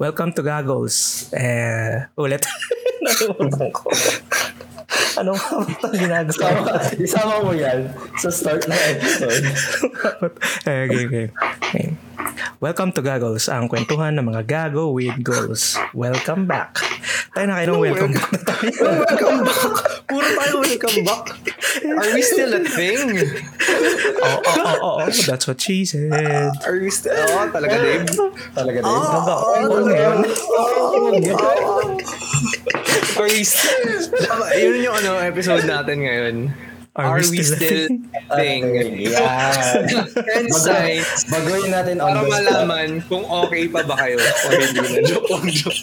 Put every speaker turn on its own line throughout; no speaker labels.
Welcome to Goggles. Eh, ulit. Nalimutan ko. Anong kapit ang ginagawa?
Isama, isama mo yan sa start ng episode.
eh, okay, okay. okay. Welcome to Goggles, ang kwentuhan ng mga gago with goals. Welcome back. Tayo na kayo ng welcome back na tayo.
welcome back. Puro tayo welcome back. Are we still a thing?
Oo, oo, oo, oo. That's what she said.
Are we still... Oo, talaga, Dave.
Talaga din.
Oo, oo,
ngayon?
Are we still... Yun yung ano, episode natin ngayon.
Are we still a
a thing?
Yan.
And signs
Baguhin natin on
para malaman kung okay pa ba kayo o hindi na. Joke on joke.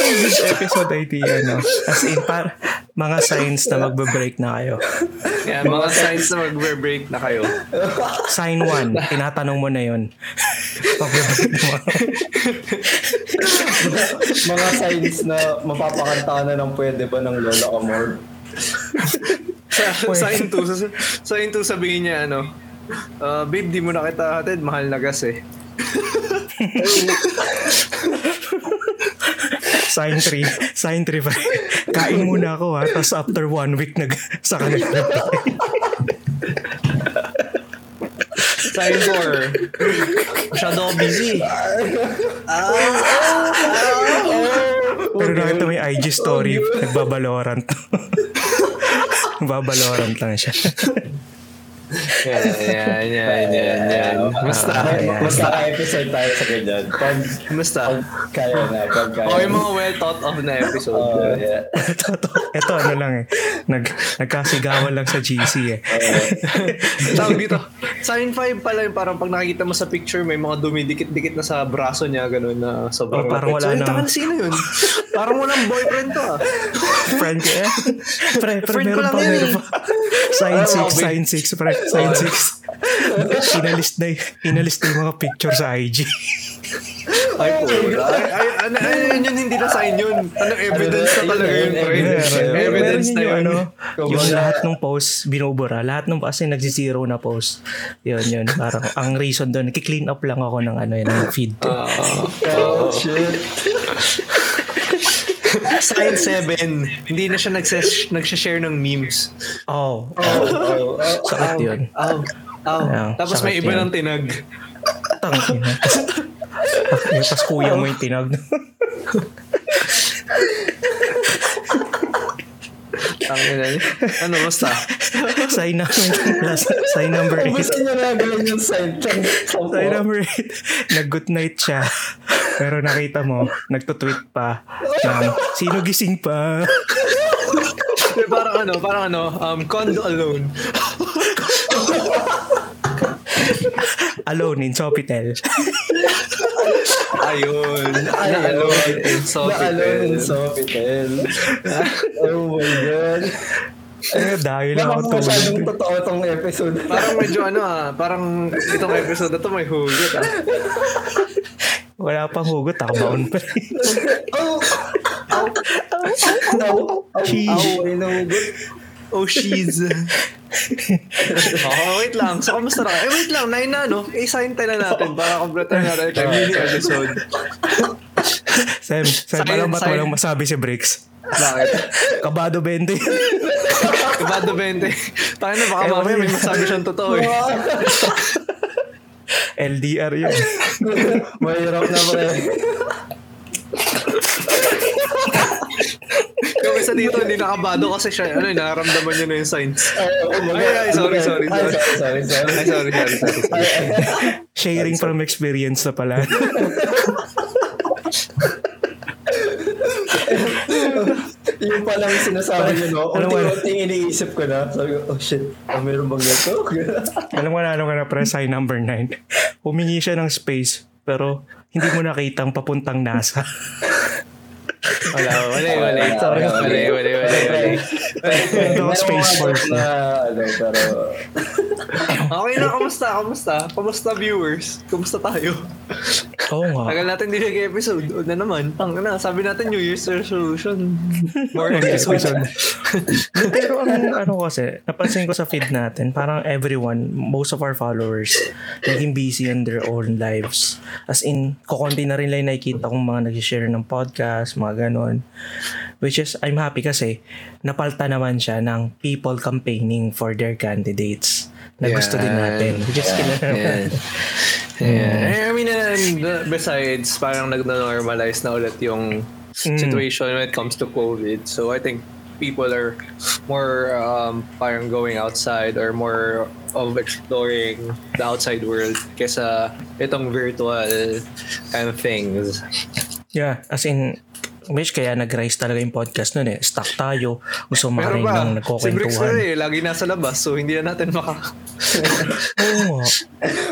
This episode idea, no? As in, par mga signs na magbe-break na kayo.
Yan, mga signs na magbe-break na kayo.
Sign 1, tinatanong mo na yun. Magbe-break mo.
Mga signs na mapapakanta ka na ng pwede ba ng Lola Amor.
Sa, sign 2, sa, sign 2 sabihin niya ano, uh, babe, di mo na kita hatid, mahal na gas eh.
Sign 3, sign 3 pa. Kain muna ako ha, tapos after one week nag sa kanila.
Sign 4, masyado ako busy.
Pero nakita mo yung IG story, nagbabalorant. Nagbabalorant lang siya.
Yan, yan, yan, yan, yan. Basta.
Basta ka-episode tayo sa ganyan. Pag,
basta.
pag kaya na, pag kaya.
O yung mga well thought of na episode.
Oh, yeah.
ito, ito, ito ano lang eh. Nag, nagkasigawan lang sa GC eh.
Tawag dito. Sign 5 pala yung parang pag nakikita mo sa picture, may mga dumidikit-dikit na sa braso niya, ganun na sobrang
Oh, parang wala
so,
nang-
sino yun? parang walang boyfriend to ah.
Friend ko eh. Pre, pre,
Friend ko
meron
lang
pa,
yun
meron
eh.
pa. Sign
Oh,
6, sign 6, pre. Sign 6. Inalist na, inalist na yung mga picture sa IG.
Ay, po. Ay, ay, ano, ano, yun, yun, hindi na sign yun. Ano, evidence na talaga yun, pre.
Evidence.
Na
yung
yun.
ano, yung lahat ng post binubura. Lahat ng kasi nagsi-zero na post. Yun, yun. Parang ang reason doon, clean up lang ako ng ano yun, ng feed ko.
Ah,
Oh, shit.
Sign 7. Hindi na siya nagses- nagsashare ng memes.
oh,
Oh, oh, oh.
sakit yun.
Aw. Aw.
Ayan,
Tapos may iba
yun.
ng tinag.
Tangin na. Tapos kuya mo yung tinag.
Tangin na. Ano, basta.
sign namin. Sign number 8.
Gusto niya na gawin yung sign.
Sign number 8. Nag-good night siya. Pero nakita mo, nagtutweet pa ng sino gising pa.
parang ano, parang ano, um, condo alone.
Alone in Sofitel.
Ayun.
Ay,
Na-alone in
Na-alone in
Sofitel.
Sofitel. oh my God.
Eh, dahil lang
Parang
ako
masyadong
tulog.
totoo tong episode.
Parang medyo ano ah, parang itong episode na to may hugot ah.
Wala pang hugot, takabaon pa rin.
Oh! Ow! Ow! Ow! Ow!
Oh, she's. oh, wait lang. So, kamusta na? Eh, wait lang. Nine na, no? I-sign tayo na natin para kompleto na natin ito. Mini episode.
Sam, Sam,
Sign-
alam ba't walang masabi si Bricks?
Bakit?
Kabado 20.
Kabado 20. Tayo na, baka mamaya may masabi siyang totoo eh.
LDR yun.
Mahirap na pre.
Yung isa dito, hindi nakabado kasi siya, ano, nararamdaman niya na yung signs.
Ay,
Ay, ay, sorry, sorry,
Ay,
sorry.
sorry, sorry.
Ay, sorry, sorry, sorry. sorry.
Sharing from experience na pala.
Yung palang sinasabi niyo, no?
Alam mo,
Unti-unting iniisip ko na. Sabi ko, oh shit, ah, meron bang ganito?
Alam mo na, alam ko na, pre, sign number 9. Humingi siya ng space, pero hindi mo nakita ang papuntang NASA.
Wala, wala, wala.
Sorry,
Wala, wala, wala, wala.
Ito space force.
na, ano, pero...
Okay na, kamusta? Kamusta? Kamusta viewers? Kamusta tayo?
Oo nga.
Tagal natin din nag-episode. O na naman. Tang na, sabi natin New Year's resolution. More episodes.
Pero ang ano kasi, napansin ko sa feed natin, parang everyone, most of our followers, naging busy in their own lives. As in, kukunti na rin lang nakikita kong mga nag-share ng podcast, mga ganon. Which is, I'm happy kasi, napalta naman siya ng people campaigning for their candidates na gusto din natin. Is, kilala naman.
Yeah. Yeah. I mean, and uh, besides, parang nag-normalize na ulit yung situation when it comes to COVID. So I think people are more um, parang going outside or more of exploring the outside world kesa itong virtual kind of things.
Yeah, as in, Wish kaya nag-rise talaga yung podcast nun eh. Stuck tayo. Gusto
ba,
ng
si Bricks na
nagkukwentuhan.
eh, lagi nasa labas so hindi na natin maka...
Oo nga.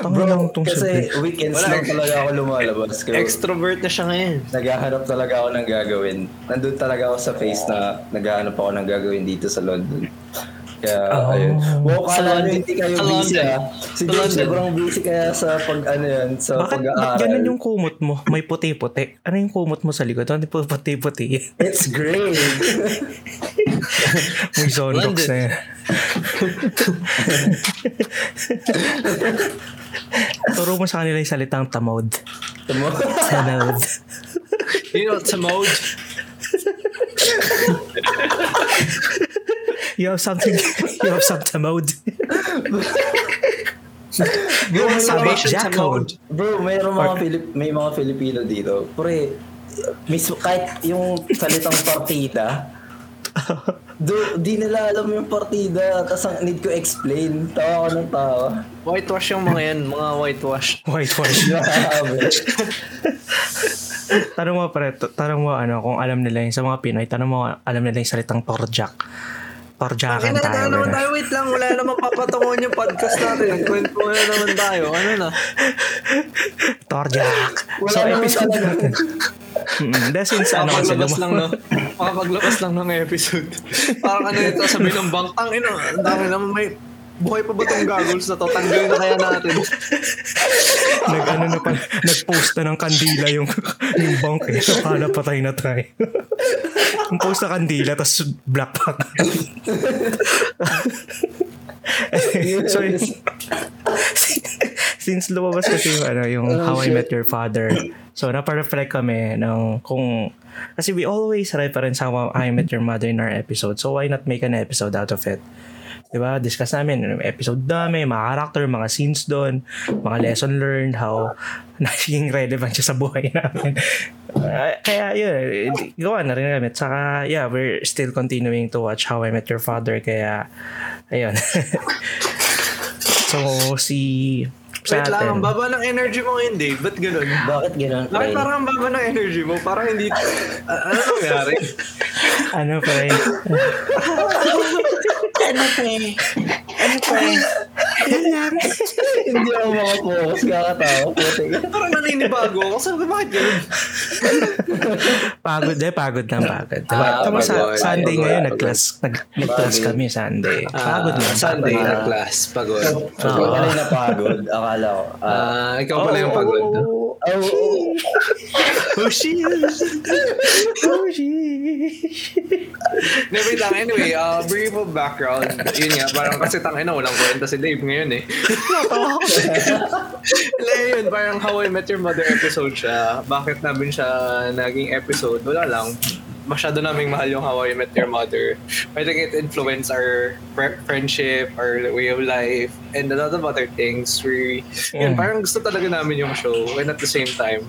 Tanga lang tong
Kasi
subject.
weekends
Wala.
lang talaga ako lumalabas. Kaya
Extrovert na siya ngayon.
naghahanap talaga ako ng gagawin. Nandun talaga ako sa face na naghahanap ako ng gagawin dito sa London. Kaya,
Oh.
ayun. Wow,
Sa
kala nyo
London-
hindi kayo
sa
busy ah. Si
Sa
James sobrang busy kaya sa pag, ano yan, sa
Bakit, bakit
pag-aaral.
ganun yung kumot mo? May puti-puti. Ano yung kumot mo sa likod? Ano yung puti-puti?
It's great.
May zondox na yan. Turo mo sa kanila yung salitang tamod.
Tamo?
Tamod.
You know, sa mode.
You have something, you have some tamod.
May
salvation
mga
sa
jackal.
mode.
Bro, mayroong mga Filip, may mga Filipino dito. Pre, mismo kahit yung salitang partida, do, di nila alam yung partida. Tapos ang need ko explain. Tawa ko ng tawa.
Whitewash yung mga yan, mga whitewash.
Whitewash. Tanong mo pare, t- tanong mo ano, kung alam nila yung sa mga Pinoy, tanong mo alam nila yung salitang torjak. Torjakan
Ay,
tayo.
na naman tayo, wait lang, wala naman papatungon yung podcast natin. Nagkwento na naman tayo. Ano na?
Torjak.
Wala
so, episode
talaga.
natin. Mm-mm. Dahil since ano kasi
Makapaglabas
luma-
lang, no? Makapaglabas lang ng episode. Parang ano ito, sabi ng bangtang, ino, ang dami naman may buhay pa ba itong goggles na to? Tanggalin na kaya natin.
nag ano na pa, nag-post na ng kandila yung yung bank eh. So, kala patay na tayo. yung post na kandila, tapos black pack. so, since lumabas kasi yung, ano, yung
Oh,
How I
shit.
Met Your Father, so napa-reflect kami ng kung kasi we always reference How I Met Your Mother in our episode, so why not make an episode out of it? Diba? Discuss namin yung episode namin, mga character, mga scenes doon, mga lesson learned, how naging relevant siya sa buhay namin. Ah, kaya yun, gawa na rin namin. Saka, yeah, we're still continuing to watch How I Met Your Father. Kaya, ayun. so, si sa
Wait lang, ang baba ng energy mo ngayon, Dave. Ba't ganun?
Bakit ganun?
Bakit
pre?
parang ang baba ng energy mo? Parang hindi... Ah, ano nangyari?
ano pa rin,
Ano Hindi ako makapokus. Kakatawa.
Parang naninibago ako. Sabi, bakit ganun?
pagod eh, pagod lang pagod. Diba?
Ah,
Tama sa
pagod,
Sunday
pagod,
ngayon,
pagod.
nag-class, nag, nag-class
Pagod.
kami Sunday. Pagod lang.
Ah, Sunday
pagod.
na class. Pagod.
So,
Oo.
ka rin napagod. Akala ko. Ah,
Ah, ikaw pala yung pagod.
Oh, oh, oh.
Oh, shit!
Oh, sheesh.
No, wait lang. Anyway, uh, brief of background. Yun nga, parang kasi tangina, walang kwenta si Dave ngayon eh. Wala yun, parang How I Met Your Mother episode siya. Bakit namin siya naging episode? Wala lang. Masyado naming mahal yung How I Met Your Mother. I think it influenced our fr- friendship, our way of life, and a lot of other things. We, yun,
Mm.
parang gusto talaga namin yung show. And at the same time,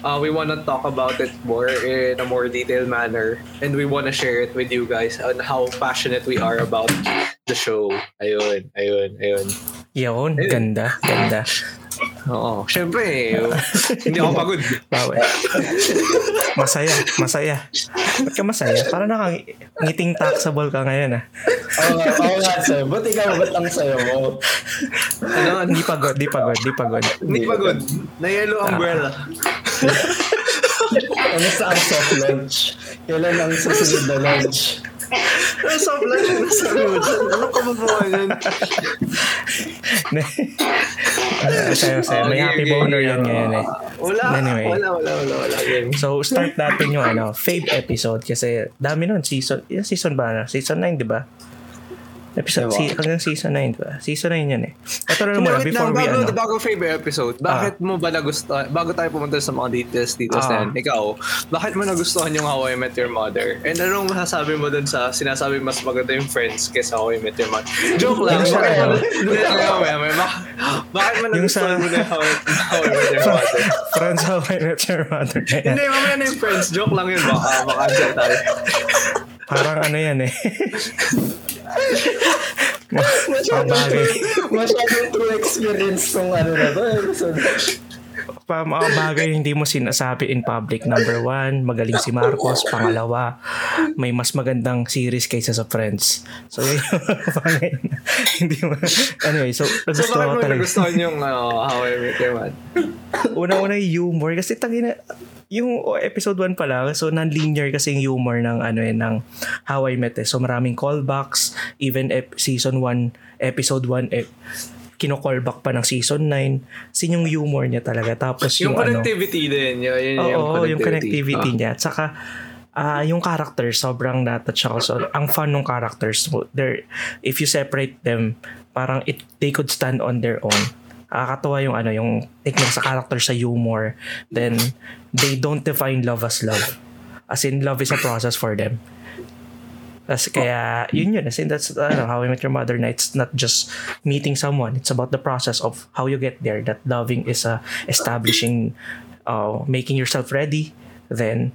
uh, we want to talk about it more in a more detailed manner and we want to share it with you guys on how passionate we are about the show. Ayun, ayun, ayun.
Yun, ganda, ganda.
Oo, syempre, eh, hindi ako pagod.
Bawi. Masaya, masaya. Ba't ka masaya? Parang nakangiting taxable ka ngayon ah.
Oo nga, oo nga, sir. Ba't ikaw, ba't ang sayo mo?
Ano,
Hindi pagod, di pagod, di pagod.
hindi pagod. Na yellow umbrella.
Ano sa ang soft launch? Kailan ang susunod na launch?
Nasa vlog yung nasabi mo dyan. Ano ka magawa yan?
Ano, sayo, sayo. May happy boner yan ngayon eh.
Wala,
Anyway.
wala, wala, wala, wala. Game.
So, start natin yung ano, fave episode kasi dami nun. Season, season ba na? Season 9, di ba? Episode, si, hanggang season 9, di ba? Season 9 yan eh. Ito na muna, before
lang,
we
bago,
ano.
bago favorite episode, bakit mo ba nagustuhan, bago tayo pumunta sa mga details dito
Ah.
sa yan, ikaw, bakit mo nagustuhan yung How I Met Your Mother? And anong masasabi mo dun sa sinasabi mas maganda yung Friends kaysa How I Met Your Mother? Joke lang.
Yung
bakit, mo
sa-
nagustuhan mo na How I, How I Met Your Mother?
Friends, how I met your mother.
Hindi, mamaya na yung Friends. Joke lang yun. Baka maka-answer tayo.
Parang ano yan eh. Bagay.
Masyadong true experience tong ano na to. Episode.
Pa, mga bagay hindi mo sinasabi in public. Number one, magaling si Marcos. Pangalawa, may mas magandang series kaysa sa Friends. So, yun yung hindi mo. Anyway, so,
So,
nagustuhan
bakit
ko
mo
talaga.
nagustuhan yung uh, How I Met Your Mother?
Una-una yung humor kasi tangina yung episode 1 pa lang so non-linear kasi yung humor ng ano eh ng How I Met eh. So maraming callbacks even ep- season 1 episode 1 eh, kino-callback pa ng season 9 sin yung humor niya talaga tapos
Yung,
yung, ano
connectivity din. Yun, yun,
Oo, yung connectivity
Ah.
niya. At saka, ah yung characters, sobrang natouch ako. So, ang fun ng characters, mo. they're, if you separate them, parang it, they could stand on their own. Nakakatawa yung ano, yung technique sa character sa humor. Then, they don't define love as love. As in, love is a process for them. That's kaya, yun yun. As in, that's ano, how I met your mother na it's not just meeting someone. It's about the process of how you get there. That loving is a establishing, uh, making yourself ready, then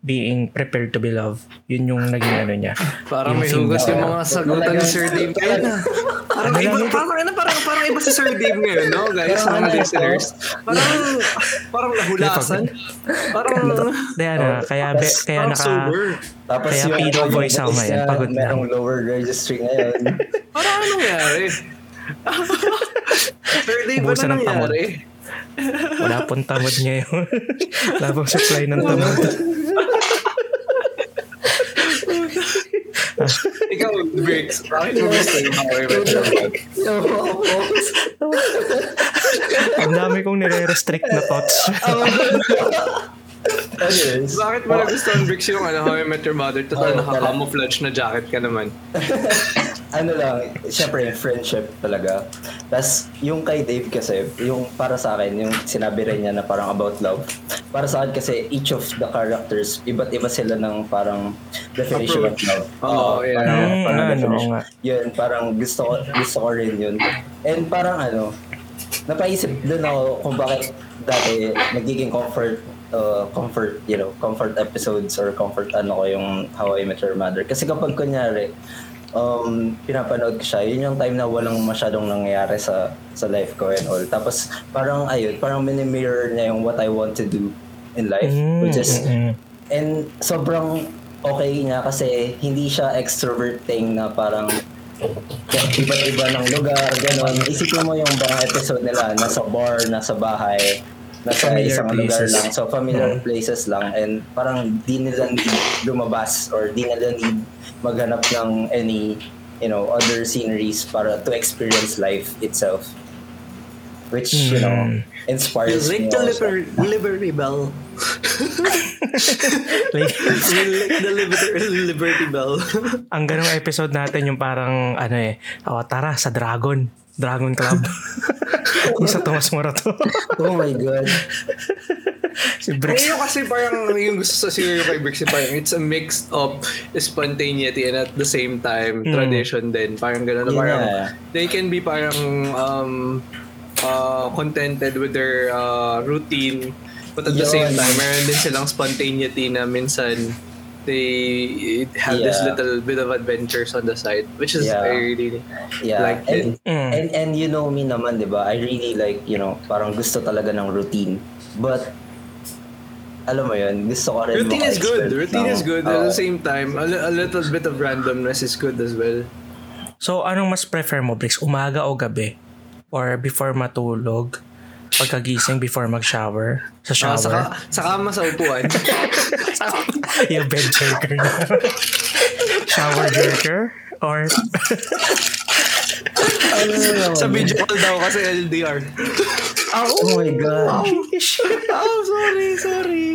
being prepared to be loved. Yun yung naging ano niya.
Parang
Yung
may hugas
na-
yung mga sagutan ni Sir Dave ngayon. ah. Parang iba, parang, ano, parang, parang iba si Sir Dave ngayon, no, guys, mga
ano
listeners. Parang, parang lahulasan. Parang,
Kaya na, kaya, be, kaya naka,
sober.
Tapos
Kaya
yung
voice ako ngayon, pagod na.
Merong lower registry ngayon.
Parang ano nangyari? Sir Dave, ano
Ubusan ng tamod.
nangyari?
Wala pong tamad ngayon. wala pong supply ng tamad.
Ikaw, Briggs, bakit mo gusto yung How I Met Your Mother?
Yung focus.
Ang dami kong nire-restrict na thoughts.
Anyways.
Bakit mo nagustuhan, Briggs, yung ano, How I Met Your Mother? Total,
Oh,
naka-camouflage na jacket ka naman.
ano lang, syempre yung friendship talaga. Tapos yung kay Dave kasi, yung para sa akin, yung sinabi rin niya na parang about love. Para sa akin kasi each of the characters, iba't iba sila ng parang definition
Approach.
of love.
Oo, yeah.
Parang,
Mm,
parang
ano,
definition.
nga.
Yun, parang gusto ko, gusto ko rin yun. And parang ano, napaisip din ako kung bakit dati nagiging comfort uh, comfort, you know, comfort episodes or comfort ano ko yung How I Met Your Mother. Kasi kapag kunyari, um, pinapanood ko siya, yun yung time na walang masyadong nangyayari sa sa life ko and all. Tapos parang ayun, parang mini-mirror niya yung what I want to do in life.
Mm,
which is,
mm, mm.
and sobrang okay niya kasi hindi siya extrovert thing na parang iba't iba ng lugar, gano'n. Isipin mo yung mga episode nila, nasa bar, nasa bahay, nasa
Familiar
isang lugar
places.
lang. So, familiar places lang. And parang di nila need lumabas or di nila need maghanap ng any, you know, other sceneries para to experience life itself. Which, you know,
Mm.
inspires me
the
also.
liber- Liberty Bell.
Like,
the Liberty, Liberty Bell.
ang ganong episode natin yung parang ano eh, oh, tara sa Dragon. Dragon Club. yung sa Tomas Morato.
Oh my God.
Si Brix.
yung kasi parang yung gusto sa series kay Bricks, parang it's a mix of spontaneity and at the same time
Mm.
tradition din. Parang gano'n na
Yeah.
parang they can be parang um, uh, contented with their uh, routine but at the
Yun.
same time meron din silang spontaneity na minsan they have this
Yeah.
little bit of adventures on the side which is
Yeah.
I really
Yeah.
like
and,
it.
Mm.
and and you know me naman, 'di ba? I really like, you know, parang gusto talaga ng routine. But alam mo 'yun, gusto ko rin
Routine is good. Routine is good. At the same time, a, a little bit of randomness is good as well.
So, anong mas prefer mo, Brix? Umaga o gabi? Or before matulog? Pagkagising before mag-shower? Sa
Ah,
shower?
saka, saka kama sa upuan.
yung bed na. shower jerker? Or
Ano?
Sa video call daw kasi LDR.
Oh my God.
oh, sorry, sorry.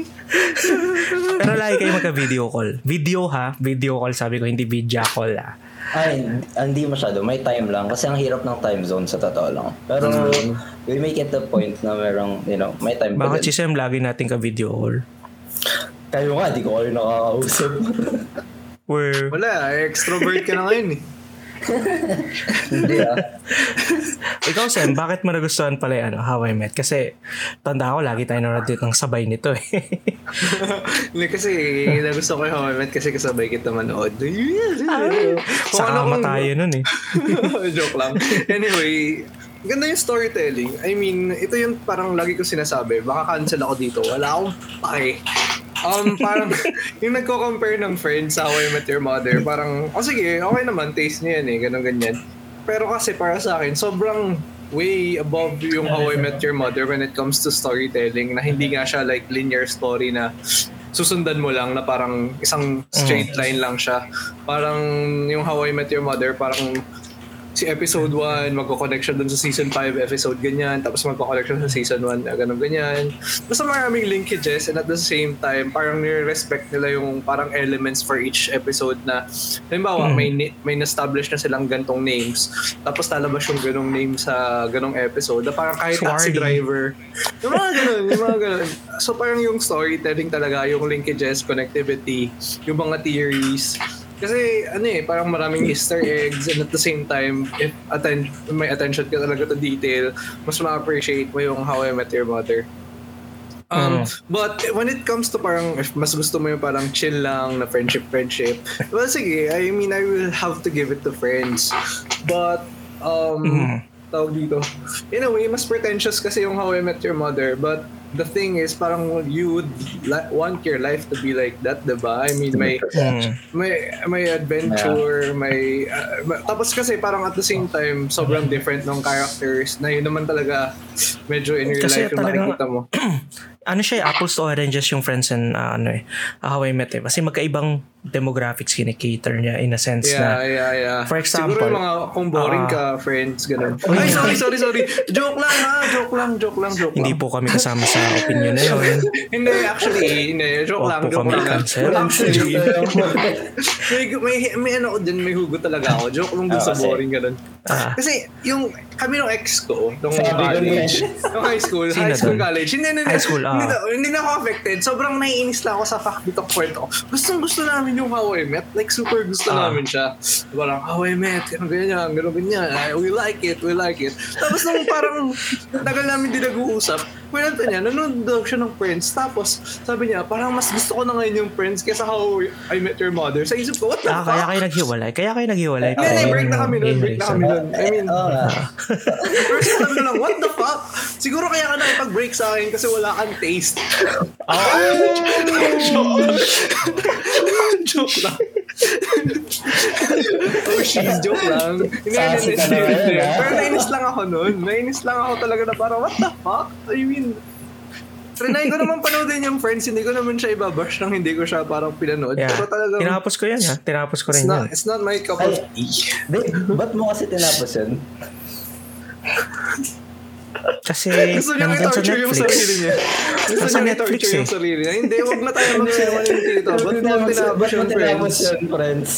Pero lagi kayo magka-video call. Video ha? Video call sabi ko, hindi video call ah.
Ay, hindi masyado. May time lang. Kasi ang hirap ng time zone sa totoo lang. Pero we make it the point na merong, you know, may time
Bakit si Sam lagi natin ka-video call?
Kayo nga, di ko kayo nakakausap.
Where,
Wala, extrovert ka na ngayon eh.
hindi ah.
ikaw Sam, bakit mo nagustuhan pala yung ano, How I Met? Kasi tanda ko, lagi tayo nanonood dito ng sabay nito eh.
Hindi kasi nagusto ko yung How I Met kasi kasabay kita manood.
Sa kama tayo nun eh.
Joke lang. Anyway, ganda yung storytelling. I mean, ito yung parang lagi ko sinasabi. Baka cancel ako dito. Wala akong pake. Um, parang, yung nagko-compare ng friends sa How I Met Your Mother, parang, oh sige, okay naman, taste niya yan eh, ganun ganyan. Pero kasi para sa akin, sobrang way above yung How I Met Your Mother when it comes to storytelling na hindi nga siya like linear story na susundan mo lang na parang isang straight line lang siya. Parang yung How I Met Your Mother, parang si episode 1, magko-connection dun sa season 5 episode ganyan, tapos magko-connection sa season 1 na ganun ganyan. Basta maraming linkages and at the same time, parang nire-respect nila yung parang elements for each episode na halimbawa,
Mm.
may may na-establish na silang gantong names, tapos lalabas yung ganong name sa ganong episode na parang kahit taxi
Swarty.
driver. Yung mga ganun, yung mga ganun. So parang yung storytelling talaga, yung linkages, connectivity, yung mga theories, kasi ano eh, parang maraming easter eggs and at the same time, if atten- may attention ka talaga to detail, mas ma-appreciate mo yung How I Met Your Mother. Um, But when it comes to parang, if mas gusto mo yung parang chill lang na friendship-friendship, well sige, I mean, I will have to give it to friends. But, um,
Mhm.
tawag dito, in a way, mas pretentious kasi yung How I Met Your Mother. But the thing is, parang you would li- want your life to be like that, diba? I mean, may
Mm.
may may adventure, may uh, tapos kasi parang at the same time sobrang different ng characters na yun naman talaga medyo in real
Kasi
life yung
talagang-
makikita mo.
ano siya, eh, apples to oranges yung friends and uh, ano eh, uh, How I Met eh. Kasi magkaibang demographics kinikater niya in a sense
Yeah,
na
yeah, yeah.
For example,
siguro yung mga kung boring
ah,
ka, friends, ganun. Ay, sorry, sorry, sorry. Joke lang ha, joke lang, joke lang, joke
hindi
lang.
po kami kasama sa opinion na yun.
hindi, actually, hindi. Joke lang, joke lang.
i-cancel.
Actually, may, may, may ano ko din, may hugot talaga ako. Joke lang dun
Ah,
sa boring ganun.
Ah.
Kasi yung kami nung ex ko, nung
Sabi
college, nung high school,
Sino
high school
dun?
college, hindi, hindi,
High school, ah.
hindi, na, hindi na ako affected. Sobrang naiinis lang ako sa fact dito kwento ko. Gustong gusto namin yung How I Met. Like, super gusto
Ah.
namin siya. Parang, How I Met, ganyan, ganun ganyan. Ay, we like it, we like it. Tapos nung parang tagal namin din nag-uusap, kwento niya, nanonood daw siya ng Friends. Tapos, sabi niya, parang mas gusto ko na ngayon yung Friends kaysa How I Met Your Mother. Sa isip ko, what the
Ah,
fuck?
kaya kayo naghiwalay. Kaya kayo naghiwalay.
Hindi, hindi, break na kami nun, break na kami nun. I mean,
nga.
First time ko lang, what the fuck? Siguro kaya ka nakipag-break sa akin kasi wala kang taste. Joke lang. joke lang. She's joke lang. Hindi, hindi, hindi,
ah.
Pero nainis lang ako nun. Nainis lang ako talaga na parang, what the fuck? I mean, Trinay ko naman panoodin yung Friends, hindi ko naman siya ibabash nang hindi ko siya parang pinanood.
Yeah.
Pero talagang,
Tinapos ko yan ha. Tinapos ko
it's
rin yan.
not, it's not my cup of
di, ba't mo kasi tinapos yun?
Kasi
Gusto niya
nandun sa
i-torture yung
Netflix.
sarili niya. Gusto niya
Netflix
i-torture yung
eh.
sarili niya. Hindi, wag na tayo magsinungaling dito. Ba't mo tinapos
ba't mo
yung
tinapos
friends?
friends?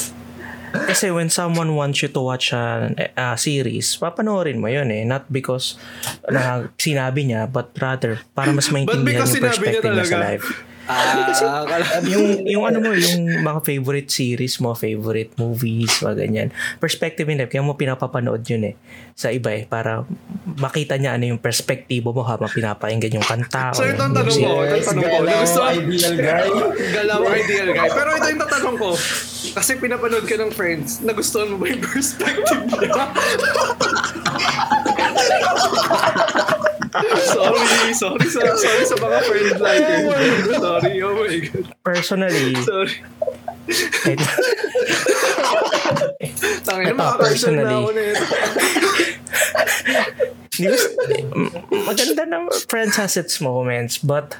Kasi when someone wants you to watch a, a series, papanoorin mo yun eh. Not because na sinabi niya, but rather para mas maintindihan yung
sinabi niya
perspective niya sa
talaga?
life.
Ah, kala-
yung yung ano mo, yung mga favorite series mo, favorite movies, mga ganyan. Perspective in life, kaya mo pinapapanood yun eh. Sa iba eh, para makita niya ano yung perspektibo mo habang pinapakinggan yung kanta.
So ito ang tanong ko. Ito ang tanong ko.
galaw, ideal guy.
Galaw, ideal guy. Pero ito yung tatanong ko. Kasi pinapanood ka ng friends, nagustuhan mo ba yung perspective niya? sorry, sorry sa, sorry sa mga friends natin. Sorry, oh my God.
Personally,
Sorry.
kahit,
Tangin
Ito,
mga person na
personally.
ako na ito.
Di ba, m- maganda na friends has its moments, but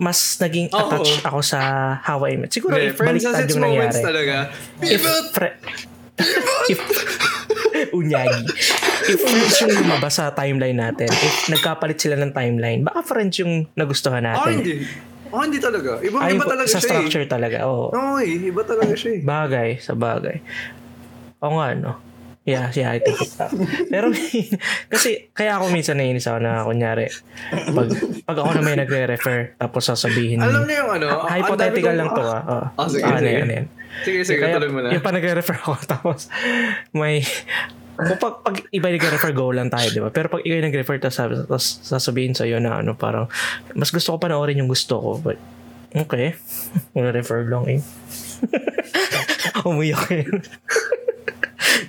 mas naging
Oo.
attached ako sa How I Met. Siguro
Hindi,
if
Friends has
baliktad
its
yung
moments
nangyari.
talaga.
If, fre- if unyagi. If friends yung lumabas sa timeline natin, if nagkapalit sila ng timeline, baka friends yung nagustuhan
Ako
natin.
hindi. Ako hindi talaga. Ibang
Ay,
iba talaga
sa
siya eh.
structure talaga, oo.
Oo eh, iba talaga siya eh.
Bagay, sa bagay. Oo nga, no? Yeah, yeah, I think it. Pero, kasi, kaya ako minsan nainis ako na, kunyari, pag, pag ako na may nagre-refer, tapos sasabihin,
Alam niyo yung ano?
Ah, hypothetical lang to, ah. Oh.
Ah, sige,
ano
sige.
ano yan.
Sige, sige,
Kaya,
tuloy mo na.
Yung pa nagre-refer ako, tapos may, kung pag, pag iba yung nagre-refer, go lang tayo, di ba? Pero pag ikaw yung nag-refer, tapos, sabi- tapos sasabihin sa'yo na ano, parang, mas gusto ko panoorin yung gusto ko, but, okay. Nag-refer lang eh. Umuyak yun.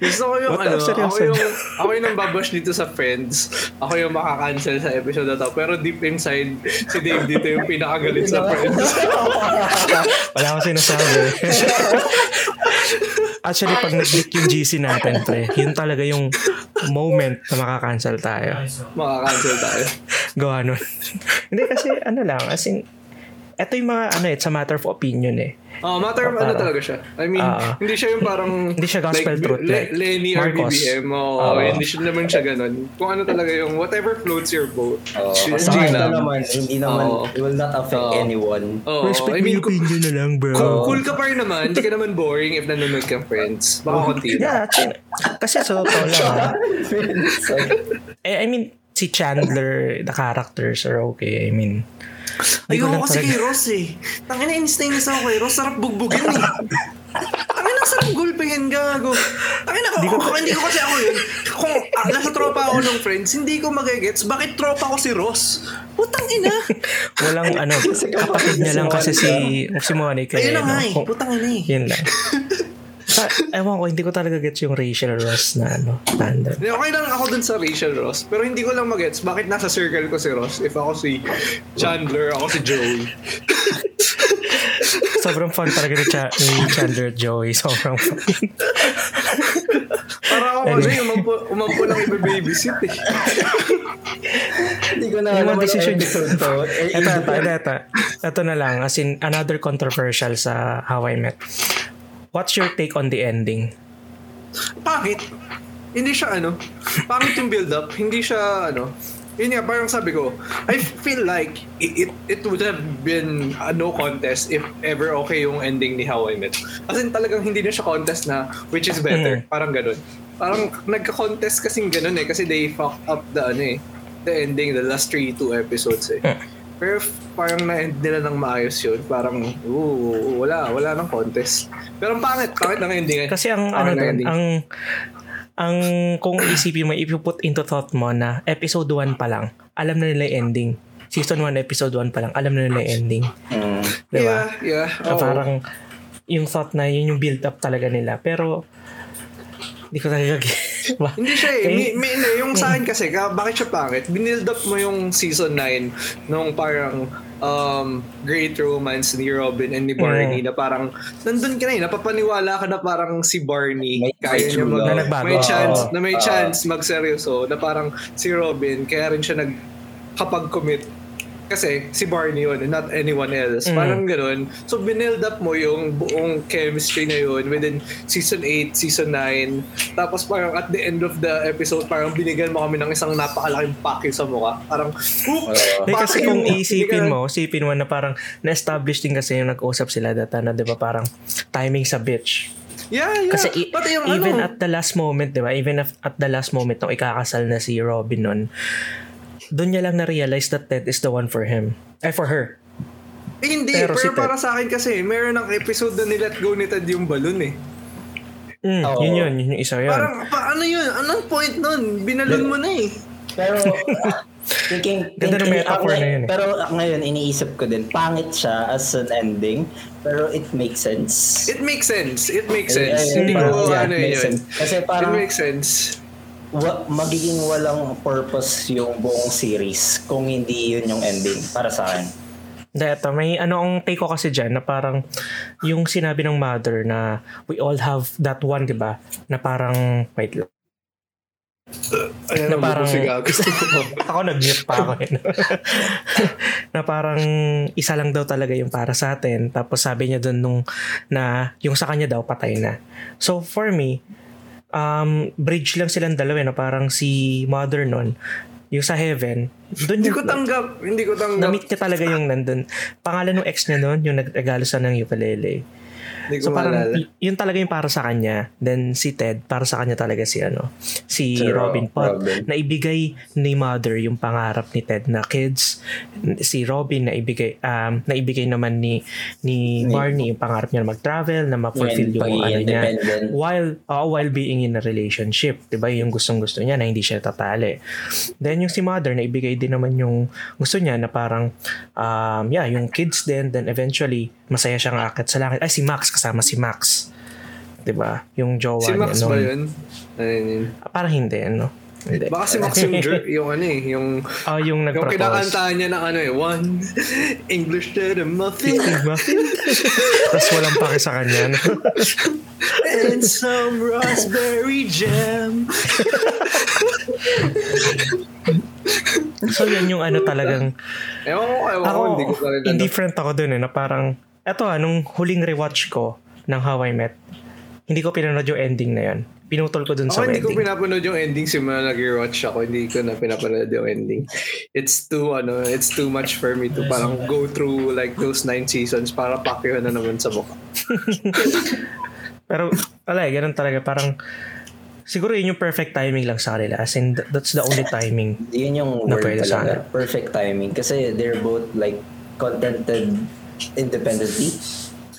Gusto ko yung
What
ano, ako yung, ako yung nambabash dito sa Friends. Ako yung makakancel sa episode na to. Pero deep inside, si Dave dito yung pinakagalit sa Friends.
Wala akong sinasabi. Actually, pag nag-leak yung GC natin, pre, yun talaga yung moment na makakancel tayo.
Makakancel tayo.
Gawa nun. Hindi kasi, ano lang, as in, eto yung mga, ano, it's a matter of opinion eh.
Oh, matter of ano talaga siya. I mean,
Ah.
hindi siya yung parang...
Hindi siya gospel
like,
truth,
Le-
like
Lenny or
Marcos.
BBM. Oh,
Ah.
hindi siya naman siya ganun. Kung ano talaga yung whatever floats your boat. G-
kasi
G
ito naman, hindi naman,
Oo.
it will not affect
Oo.
anyone.
Oh, I
Respect
mean,
my opinion na lang, bro.
Kung cool ka pa rin naman, hindi ka naman boring if nanonood kang friends. Baka konti.
Yeah, kasi sa totoo lang.
So,
eh, I mean, si Chandler, the characters are okay. I mean,
Ayoko kasi kay Ross eh. Tangina, inis na inis ako kay Ross. Sarap bugbugin eh. Tangina, sarap gulpingin gago. Tangina, ko, kung hindi ko kasi ako yun. Kung ah, nasa tropa ako ng friends, hindi ko magigets bakit tropa ko si Ross. Putang ina.
walang ano, kapatid niya lang kasi si, si Monica.
Ayun na
eh,
nga
no?
eh. Putang ina eh.
Yun lang. Ewan ko, hindi ko talaga gets yung racial Ross na ano, tandem.
Okay lang ako dun sa Rachel Ross. Pero hindi ko lang magets bakit nasa circle ko si Ross if ako si Chandler, ako si Joey.
Sobrang fun talaga ni, Cha- ni Chandler at Joey. Sobrang fun.
Para ako kasi umampo, umampo lang ibe-babysit eh.
Hindi ko na alam ano
decision
episode to.
Ito, ito, ito, ito. Ito na lang. As in, another controversial sa How I Met. What's your take on the ending?
Pangit. Hindi siya ano, pangit yung build-up. Hindi siya ano, yun nga, parang sabi ko, I feel like it, it, it would have been a no contest if ever okay yung ending ni How I Met. As in talagang hindi na siya contest na which is better. Parang ganun. Parang nagka-contest kasing ganun eh kasi they fucked up the ano eh, the ending, the last three, two episodes eh. Pero parang na-end nila ng maayos yun, parang, ooh, wala, wala ng contest. Pero ang pangit, pangit ng ending eh.
Kasi ang ano doon,
ending.
ang ang kung isipin mo, if you put into thought mo na episode 1 pa lang, alam na nila yung ending. Season 1, episode 1 pa lang, alam na nila yung ending.
Mm.
Di ba?
Yeah, yeah. Oo.
Parang yung thought na yun yung build up talaga nila. Pero, hindi ko talaga diba?
Hindi siya eh. Mi, mi, hindi, yung sa akin kasi, ka, bakit siya pangit? Binild up mo yung season 9 nung parang um, great romance ni Robin and ni Barney
Mm.
na parang nandun ka na eh, napapaniwala ka na parang si Barney
May-
kaya
may
niya mag.
Na nagbago.
may chance na may
Oo.
chance magseryoso na parang si Robin kaya rin siya nag kapag commit kasi si Barney yun and not anyone else.
Mm.
Parang ganun. So, binild up mo yung buong chemistry na yun within season 8, season 9. Tapos parang at the end of the episode, parang binigyan mo kami ng isang napakalaking pakyo sa mukha. Parang, whoop!
Eh, kasi kung iisipin mo, isipin mo na parang na-establish din kasi yung nag-usap sila data na 'di ba parang timing sa bitch.
Yeah, yeah.
Kasi i-
Pati yung
even
ano,
at the last moment, 'di ba? Even at, at the last moment nung ikakasal na si Robin nun, doon niya lang na-realize that Ted is the one for him. Ay, for her.
eh, hindi.
pero
Pero,
si Ted-
para sa akin kasi, meron ng episode na nilet go ni Ted yung balloon eh.
Mm,
Oo.
Yun yun, yun yung isa yun.
Parang, pa, ano yun? Anong point nun? Binalon mo na eh.
Pero, ah, thinking,
Ganda ng
thinking-
metaphor na yun eh.
Pero ngayon, iniisip ko din, pangit siya as an ending, pero it makes sense.
It makes sense. It makes
Eh,
sense.
eh,
Hindi ko ano
it
yun.
Kasi
It
parang
makes sense.
Wa- magiging walang purpose yung buong series kung hindi yun yung ending para sa akin.
Dito, may ano ang take ko kasi dyan na parang yung sinabi ng mother na we all have that one, di ba? Na parang, wait lang.
Ayan
Na
ang
parang- ako nag-mute pa ako. eh. na parang isa lang daw talaga yung para sa atin. Tapos sabi niya doon nung na yung sa kanya daw patay na. So for me, um, bridge lang silang dalawa na parang si mother nun, yung sa heaven, doon
Hindi ko tanggap. Hindi ko tanggap.
na-meet niya talaga yung nandun. Pangalan ng ex niya noon, yung nagregalo sa ng ukulele. So parang y- yun talaga yung para sa kanya. Then si Ted, para sa kanya talaga si ano, si
Si Ro-
Robin Pot.
Robin.
Na ibigay ni Mother yung pangarap ni Ted na kids. Si Robin na ibigay um na ibigay naman ni ni Barney yung pangarap niya na mag-travel, na ma-fulfill yung ano niya while uh, while being in a relationship, 'di ba? Yung gustong-gusto niya na hindi siya tatali. Then yung si mother na ibigay din naman yung gusto niya na parang um yeah, yung kids din then eventually masaya siyang akit sa langit. Ay si Max kasama si Max. 'Di ba? Yung jowa
Si Max
niya
ba yun? Ayun yun.
Ah, Parang hindi ano. Hindi.
Baka si Max yung, jer- yung ano eh, yung,
Ah, yung
yung
nag-propose.
kinakantahan niya ng ano eh, one English to the muffin
Diba? Tapos walang pake sa kanya. no?
and some raspberry jam.
So yan yung ano talagang
Ewan ko, ewan ko,
Ako,
hindi ko pa rin
indifferent ako dun eh, na parang, eto ah, nung huling rewatch ko ng How I Met, hindi ko pinanood yung ending na yun. Pinutol ko dun
Ako
sa
hindi ko
wedding.
pinapanood yung ending simula nag-rewatch ako. Hindi ko na pinapanood yung ending. It's too, ano, it's too much for me to parang go through like those nine seasons para pakyo na naman sa mukha.
Pero, wala eh, ganun talaga. Parang, siguro yun yung perfect timing lang sa kanila. As in, th- that's the only timing.
Yun yung
Na
word
pwede sa
talaga. Perfect timing. Kasi they're both like contented independently.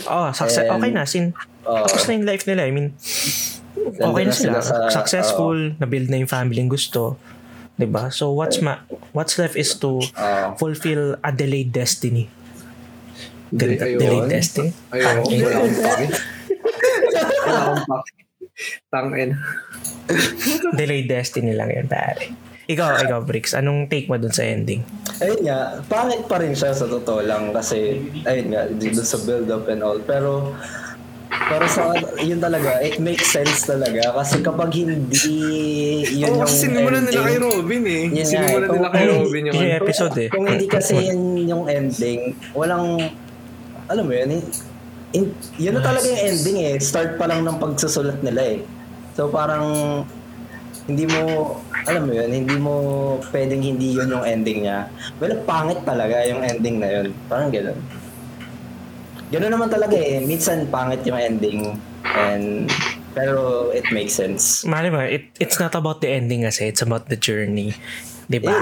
Oh, success,
And-
okay na. Sin,
Oo.
tapos na yung life nila. I mean, okay na sila. Successful, na-build na yung family yung gusto. 'Di ba So, what's ma what's left is to
Oo.
fulfill a delayed destiny. Ganda,
Ayun.
delayed destiny.
Ayoko,
Ay,
wala akong pake. Wala akong pake. Tangin.
Delayed
destiny lang yan, pare. Ikaw, ikaw, Bricks, anong take mo dun sa ending?
Ayun nga, pangit pa rin siya sa totoo lang kasi, ayun nga, dun sa build-up and all. Pero, para sa, yun talaga, it makes sense talaga. Kasi kapag hindi yun
Oo,
yung
kasi sinimulan nila kay
ending,
Robin eh.
Yun nga,
Sinimulan
kung-
nila kay Robin yung
Yung
ano.
episode eh.
kung hindi kasi yun yung ending, walang, alam mo yun, eh, in, yun na talaga yung ending eh. Start pa lang ng pagsusulat nila eh. So parang, hindi mo, alam mo yun, hindi mo pwedeng hindi yun yung ending niya. Well, pangit talaga yung ending na yun. Parang gano'n. Gano'n naman talaga eh. Minsan pangit yung ending. And, pero it makes sense.
Mali ba, it, it's not about the ending kasi, it's about the journey. Di ba?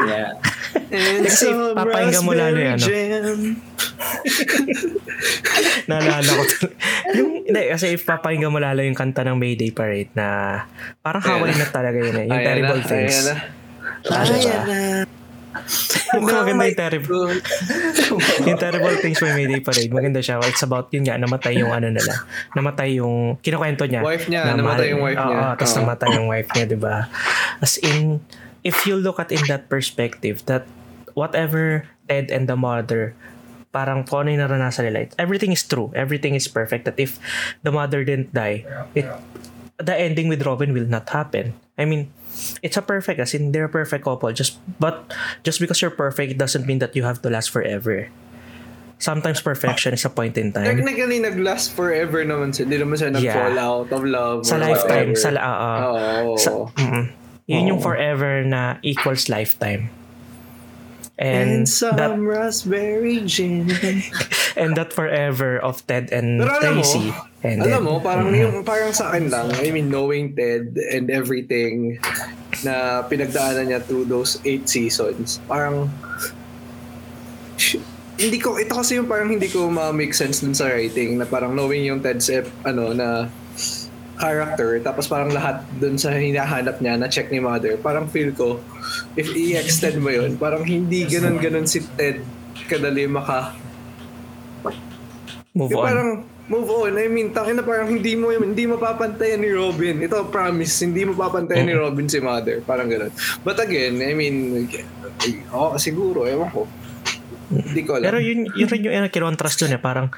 And
Kasi
some
papakinggan mo lalo ano.
raspberry jam.
Naalala ko. yung, hindi, kasi if papakinggan mo lalo yung kanta ng Mayday Parade na parang Hawaii
na.
talaga yun eh. Yung
Ayan
terrible
na,
things.
ayan na.
Ayan
na.
Maganda yung terrible. yung terrible things by Mayday Parade. Maganda siya. It's about yun nga, namatay yung ano nila. Namatay yung, kinukwento niya.
Wife niya,
na
namatay
mahal-
yung wife niya.
Oo, tapos
Oo.
namatay yung wife niya, di ba? As in, if you look at in that perspective, that whatever Ted and the mother parang kung ano yung naranasan nila. Everything is true. Everything is perfect. That if the mother didn't die, it, the ending with Robin will not happen. I mean, it's a perfect as in they're a perfect couple. Just but just because you're perfect, it doesn't mean that you have to last forever. Sometimes perfection is a point in time.
Technically, nag-last forever naman siya. Hindi naman siya nag-fall
Yeah.
out of love.
Sa lifetime,
whatever.
sa la- ah, ah.
Oo.
Sa, mm, yun yung forever na equals lifetime. And
And some
that
raspberry jam.
and that forever of Ted and
Pero alam mo,
Tracy. and
alam mo, parang yung parang sa akin lang, I mean, knowing Ted and everything na pinagdaanan niya through those eight seasons, parang hindi ko, ito kasi yung parang hindi ko ma-make sense dun sa writing na parang knowing yung Ted's ep- ano, na character, tapos parang lahat dun sa hinahanap niya na check ni Mother, parang feel ko, if i-extend mo yun, parang hindi ganun-ganun si Ted kadali maka
move
yung
on.
parang move on. I mean, tangin na parang hindi mo hindi mapapantayan ni Robin. Ito, promise, hindi mapapantayan ni Robin si Mother. Parang ganun. But again, I mean, oh, siguro, ewan ko. Hindi ko alam.
Pero yun, yun rin yung uh, kinontrast dun eh. Parang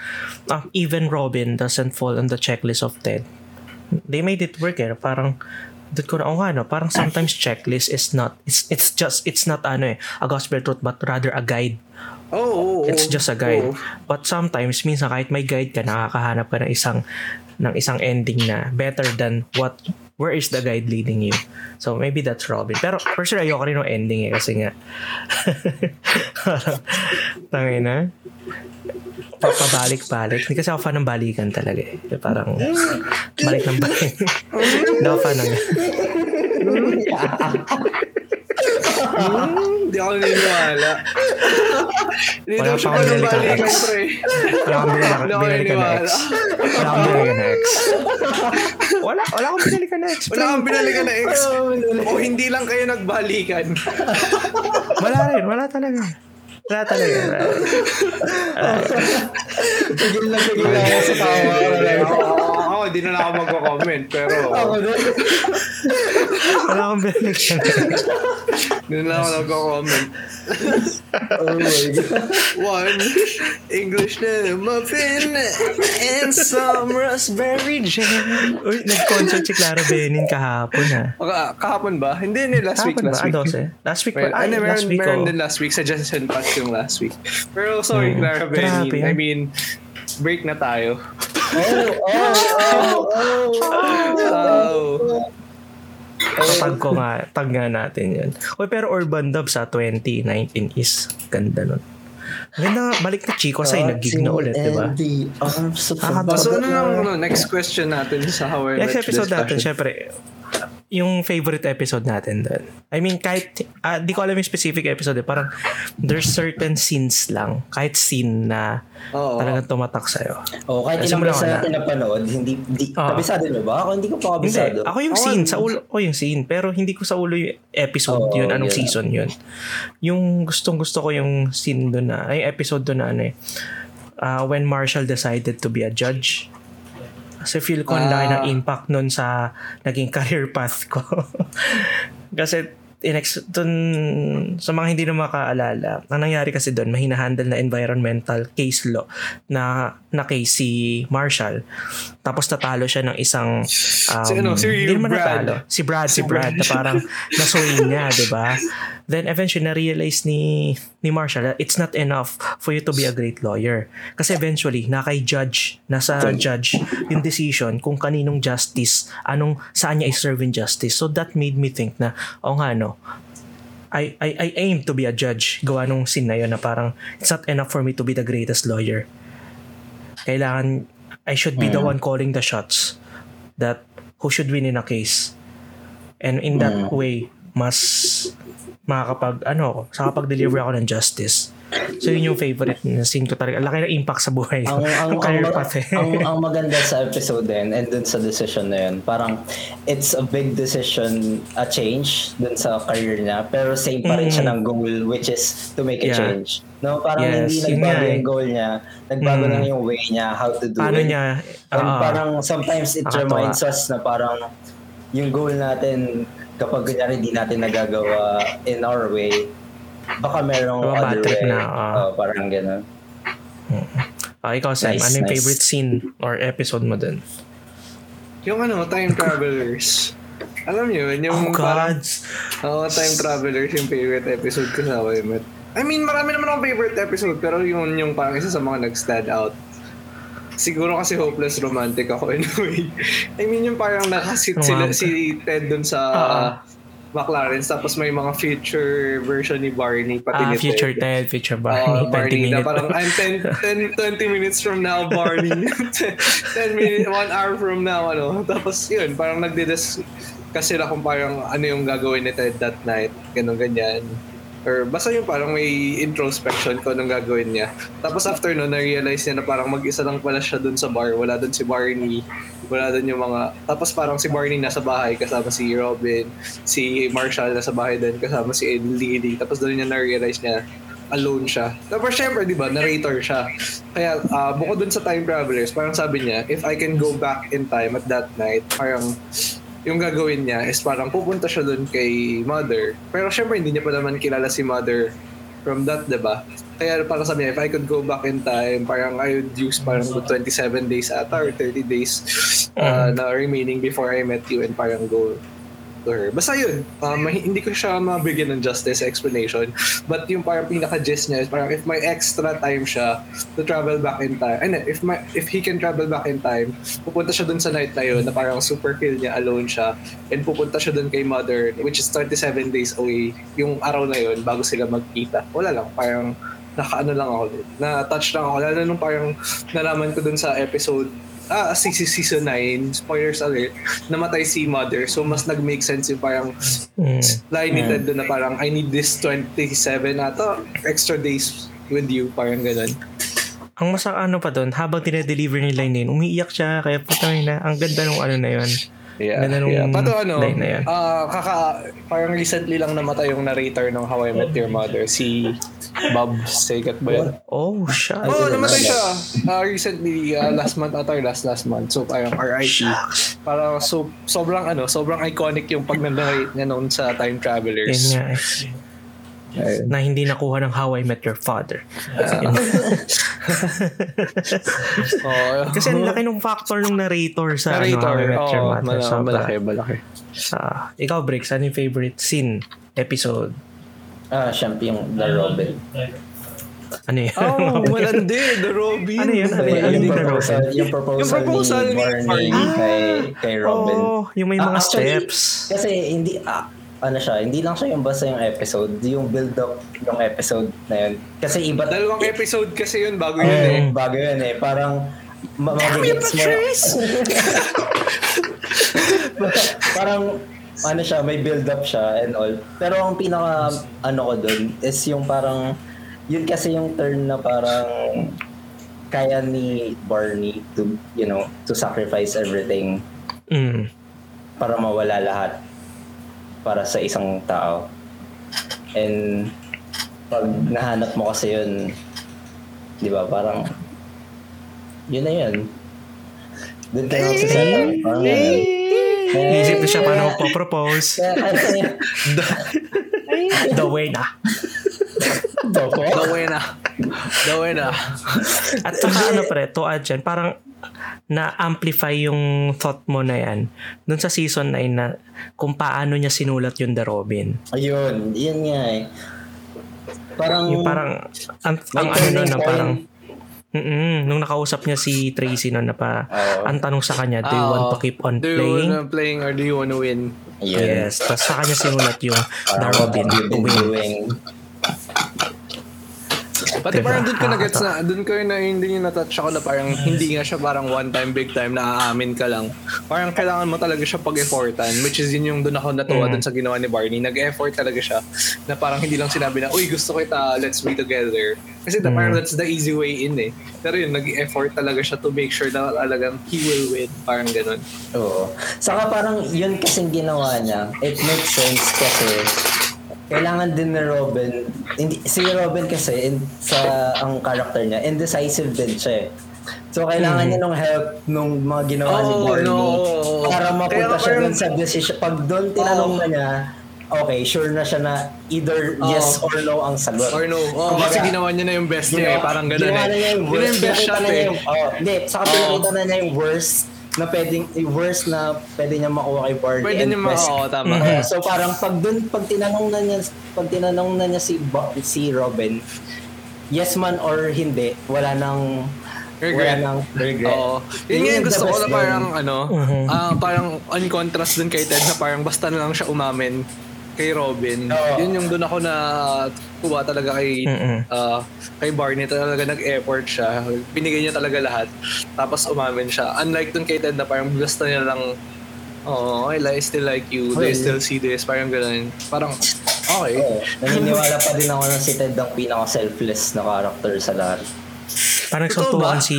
ah, even Robin doesn't fall on the checklist of Ted. They made it work eh. Parang doon ko na, oh nga, no, parang sometimes checklist is not, it's, it's just, it's not ano eh, a gospel truth, but rather a guide.
Oh, oh,
It's just a guide.
Oh.
But sometimes, minsan kahit may guide ka, nakakahanap ka ng isang, ng isang ending na better than what, where is the guide leading you? So, maybe that's Robin. Pero, for sure, ayoko rin ng ending eh, kasi nga, parang, tangin na, papabalik-balik. Hindi kasi ako fan ng balikan talaga eh. Parang, balik ng balik. Hindi ako fan ng,
Hmm, Hindi ako naniniwala.
Wala pa akong
pa ng
ex. wala akong binalik, na ex. Wala akong binalikan na ex. Wala, wala akong binalikan na ex.
Wala kang binalikan na ex. O hindi lang kayo nagbalikan.
Wala rin, wala talaga. Wala talaga.
Tigil na tigil na ako sa tawa.
Ako, hindi na lang ako magko-comment. Pero
Ako din.
Wala akong ex.
hindi na lang ako nagko-comment.
Oh my God.
One English na muffin and some raspberry jam.
Uy, nag-concert si Clara Benin kahapon ha.
Maka, kahapon ba? Hindi, hindi. Last week.
Kahapon ba?
Last
Ah,
week.
12. Last week pa.
Well,
Ay,
ano,
last
meron,
week
meron
oh.
din last week. Suggestion pass yung last week. Pero sorry,
Hmm.
Clara Benin.
Grabe.
I mean, break na tayo.
Oh, oh, oh,
Oh.
Tag ko nga, tag nga natin yun. Uy, pero Urban Dub sa 2019 is ganda nun. Ganda balik na Chico sa nag-gig na ulit, di ba? Ah,
Oh, so ano lang, ano, next question natin sa How I
Next episode natin, syempre, yung favorite episode natin doon. I mean, kahit, ah, di ko alam yung specific episode eh, parang there's certain scenes lang, kahit scene na
Oo.
talagang tumatak sa'yo.
Oh, kahit
Kasi
ilang beses
na.
natin napanood, hindi, di,
Oo.
kabisado nyo ba? Ako hindi ko pa
Hindi,
kabisado.
ako yung
Ako,
scene, sa ulo ko yung scene, pero hindi ko sa ulo yung episode
Oo,
yun, anong
yun.
season yun. Yung gustong gusto ko yung scene doon na, ay episode doon na ano eh, ah, when Marshall decided to be a judge. Kasi feel ko ang laki ng
Ah.
impact nun sa naging career path ko. Kasi inex dun, sa mga hindi na makaalala, ang nangyari kasi doon, may hinahandle na environmental case law na, na case si Marshall. Tapos natalo siya ng isang um,
Si ano, si
hindi naman
Brad.
natalo. Si Brad, si,
Si
Brad,
Brad.
na parang nasuin niya, di ba? Then eventually na-realize ni ni Marshall that it's not enough for you to be a great lawyer. Kasi eventually, na kay judge, nasa judge yung decision kung kaninong justice, anong saan niya i-serve in justice. So that made me think na, oh nga no, I, I, I aim to be a judge. Gawa nung scene na yun na parang it's not enough for me to be the greatest lawyer. Kailangan, I should be the one calling the shots that who should win in a case. And in that way, mas makakapag, ano ako, sa kapag-deliver ako ng justice. So yun yung favorite na scene ko talaga. Laki ng impact sa buhay ko.
ang, ang,
Ang career
ang,
path eh.
ang, ang maganda sa episode din and dun sa decision na yun, parang it's a big decision, a change dun sa career niya, pero same pa rin siya ng goal which is to make a
Mm. Yeah.
change. No, parang
Yes,
hindi
yun
nagbago
eh.
yung goal niya, nagbago
Mm.
lang yung way niya, how to do
Paano
it.
niya,
And
ah,
parang sometimes it
Nakakatawa.
reminds us na parang yung goal natin kapag kunyari di natin nagagawa in our way, baka merong
bad
other
trip
way.
na, ah.
Oh, parang gano'n.
ah, ikaw Sam,
Nice,
ano yung
nice.
favorite scene or episode mo dun?
Yung ano, Time Travelers. Alam niyo, yun, yung
Oh
parang,
God!
Oo, Time Travelers yung favorite episode ko sa How I Met. I mean, marami naman akong favorite episode, pero yun yung parang isa sa mga nag-stand out. Siguro kasi hopeless romantic ako in a way. I mean, yung parang nakasit sila, si Ted dun sa
Oo.
McLaren, tapos may mga future version ni Barney, pati
Ah,
ni
future
Ted.
Ted, future Barney, 20
Barney, na
minutes.
parang I'm 10, 10, 20 minutes from now, Barney. 10 minutes, 1 hour from now, ano. Tapos yun, parang nagdidis kasi sila kung parang ano yung gagawin ni Ted that night, ganun ganyan. Or basta yung parang may introspection ko anong gagawin niya. Tapos after no, na-realize niya na parang mag-isa lang pala siya dun sa bar. Wala dun si Barney. Wala dun yung mga... Tapos parang si Barney nasa bahay kasama si Robin. Si Marshall nasa bahay din kasama si Lily. Tapos doon niya na-realize niya alone siya. Tapos syempre, di ba, narrator siya. Kaya ah, bukod dun sa time travelers, parang sabi niya, if I can go back in time at that night, parang yung gagawin niya is parang pupunta siya dun kay mother. Pero syempre, hindi niya pa naman kilala si mother from that, di ba? Kaya parang sabi niya, if I could go back in time, parang I would use parang 27 days ata or 30 days uh, na remaining before I met you and parang go to. Basta yun, um, hindi ko siya mabigyan ng justice explanation. But yung parang pinaka-gist niya is parang if may extra time siya to travel back in time, and if my, if he can travel back in time, pupunta siya dun sa night na yun na parang super kill niya, alone siya, and pupunta siya dun kay mother, which is 27 days away, yung araw na yun, bago sila magkita. Wala lang, parang nakaano lang ako. Na-touch lang ako. Lalo nung parang nalaman ko dun sa episode ah, si, si season 9, spoilers alert, namatay si mother. So, mas nag-make sense yung parang
Mm.
line ni Ted doon na parang, I need this 27 ata, extra days with you, parang ganun.
Ang masa ano pa doon, habang dinedeliver ni line yun, umiiyak siya, kaya putang na, ang ganda nung ano na yun.
Yeah,
Ganda nung
yeah. Pato ano,
line na yan.
ah, kaka, parang recently lang namatay yung narrator ng How I Met Your Mother, si Bob Saget ba yun?
Oh, siya.
Oh, namatay siya. Ah, recently, ah, last month ata, last last month. So, parang RIP. Parang so, sobrang ano, sobrang iconic yung pag narrate niya noon sa Time
Yun
Travelers.
nga eh. Na hindi nakuha ng How I Met Your Father. Yun.
Oh,
Kasi ang laki ng factor ng narrator sa ano, How I
narrator.
Met Your
Oh,
Mother.
malaki,
Sobra.
malaki, malaki.
Ah, ikaw, Briggs, ano yung favorite scene, episode?
Ah, syempre yung The Robin.
Ano yun?
Oh, malandi, the Robin.
Ano yun? Ano yun?
yung,
yung
proposal, yung proposal,
Yung proposal
ni
ni
Barney
Barney.
kay, kay Robin.
Oh, yung may
Ah,
mga
actually,
steps.
Kasi hindi, ah, ano siya, hindi lang siya yung basta yung episode, yung build up yung episode na yun. Kasi iba,
Dalawang episode kasi yun bago yun eh.
bago yun eh. Parang, ma- mabigets mo. parang, ano siya, may build up siya and all. Pero ang pinaka, ano ko dun, is yung parang, yun kasi yung turn na parang, kaya ni Barney to, you know, to sacrifice everything
Mm.
para mawala lahat para sa isang tao. And pag nahanap mo kasi yun, di ba, parang yun na yun. Doon lang sa setup. Parang yun.
Iisip na siya paano magpo-propose.
Kasi,
The way na.
Doko.
Dawe na. Dawe na.
At saka ano pre, to add dyan, parang na-amplify yung thought mo na yan dun sa season 9 na kung paano niya sinulat yung The Robin.
Ayun, yun nga eh. Parang,
Yung parang, ang, ang ano nun parang. Mm-mm, nung nakausap niya si Tracy nun na pa,
Oo.
ang tanong sa kanya, do you want to keep on
Ah, do you
playing?
wanna playing or do you wanna win?
Yun.
Yes. Tapos sa kanya sinulat yung The
Parang what
Robin
have you been
win.
doing?
Pati
Diba?
parang dun ko na-gets na, dun ko na hindi yung natouch ako na parang hindi nga siya parang one time, big time na aamin ka lang. Parang kailangan mo talaga siya pag-effortan, which is yun yung dun ako natuwa
Mm.
dun sa ginawa ni Barney. Nag-effort talaga siya na parang hindi lang sinabi na, uy, gusto kita, let's be together. Kasi
Mm.
parang that's the easy way in eh. Pero yun, nag-effort talaga siya to make sure na talagang he will win. Parang ganun.
Oo. Saka parang yun kasing ginawa niya. It makes sense kasi kailangan din ni Robin, hindi, si Robin kasi in, sa ang character niya, indecisive din siya eh. So kailangan niya nung help nung mga ginawa ni
Oh,
Barney
no.
para mapunta siya dun sa decision. Pag doon tinanong
Oh.
na niya, okay, sure na siya na either yes
Oh.
or no ang sagot.
Or no, oh,
Kumbaga,
kasi ginawa niya na yung best niya eh.
Ginawa-
Parang ganun
ginawa
eh.
na niya yung
Yun
worst.
yung best
Pinakita
shot
na niya
eh.
yung- oh, hindi, saka pinakita na niya yung worst na pwedeng, yung worst na pwede niya makuha kay Barney.
Pwede
and
niya ma-
best.
oo, tama.
Oo, so parang pag dun, pag tinanong na niya, pag tinanong na niya si, Bo- si Robin, yes man or hindi, wala nang
Regret.
Wala nang regret.
Oo. Yun nga yung gusto ko na parang ano,
Mhm.
ah, parang on contrast dun kay Ted na parang basta na lang siya umamin kay Robin.
Oo.
Yun yung doon ako na kuha talaga kay
Mm-mm.
ah, kay Barney talaga nag-effort siya. Binigay niya talaga lahat. Tapos umamin siya. Unlike dun kay Ted na parang basta niya lang Oh, I like, still like you. They still see this. Parang ganun. Parang, okay.
Oo. naniniwala pa din ako na si Ted ang pinaka-selfless na character sa lahat.
Parang
Totoo ba?
nagsuntukan si,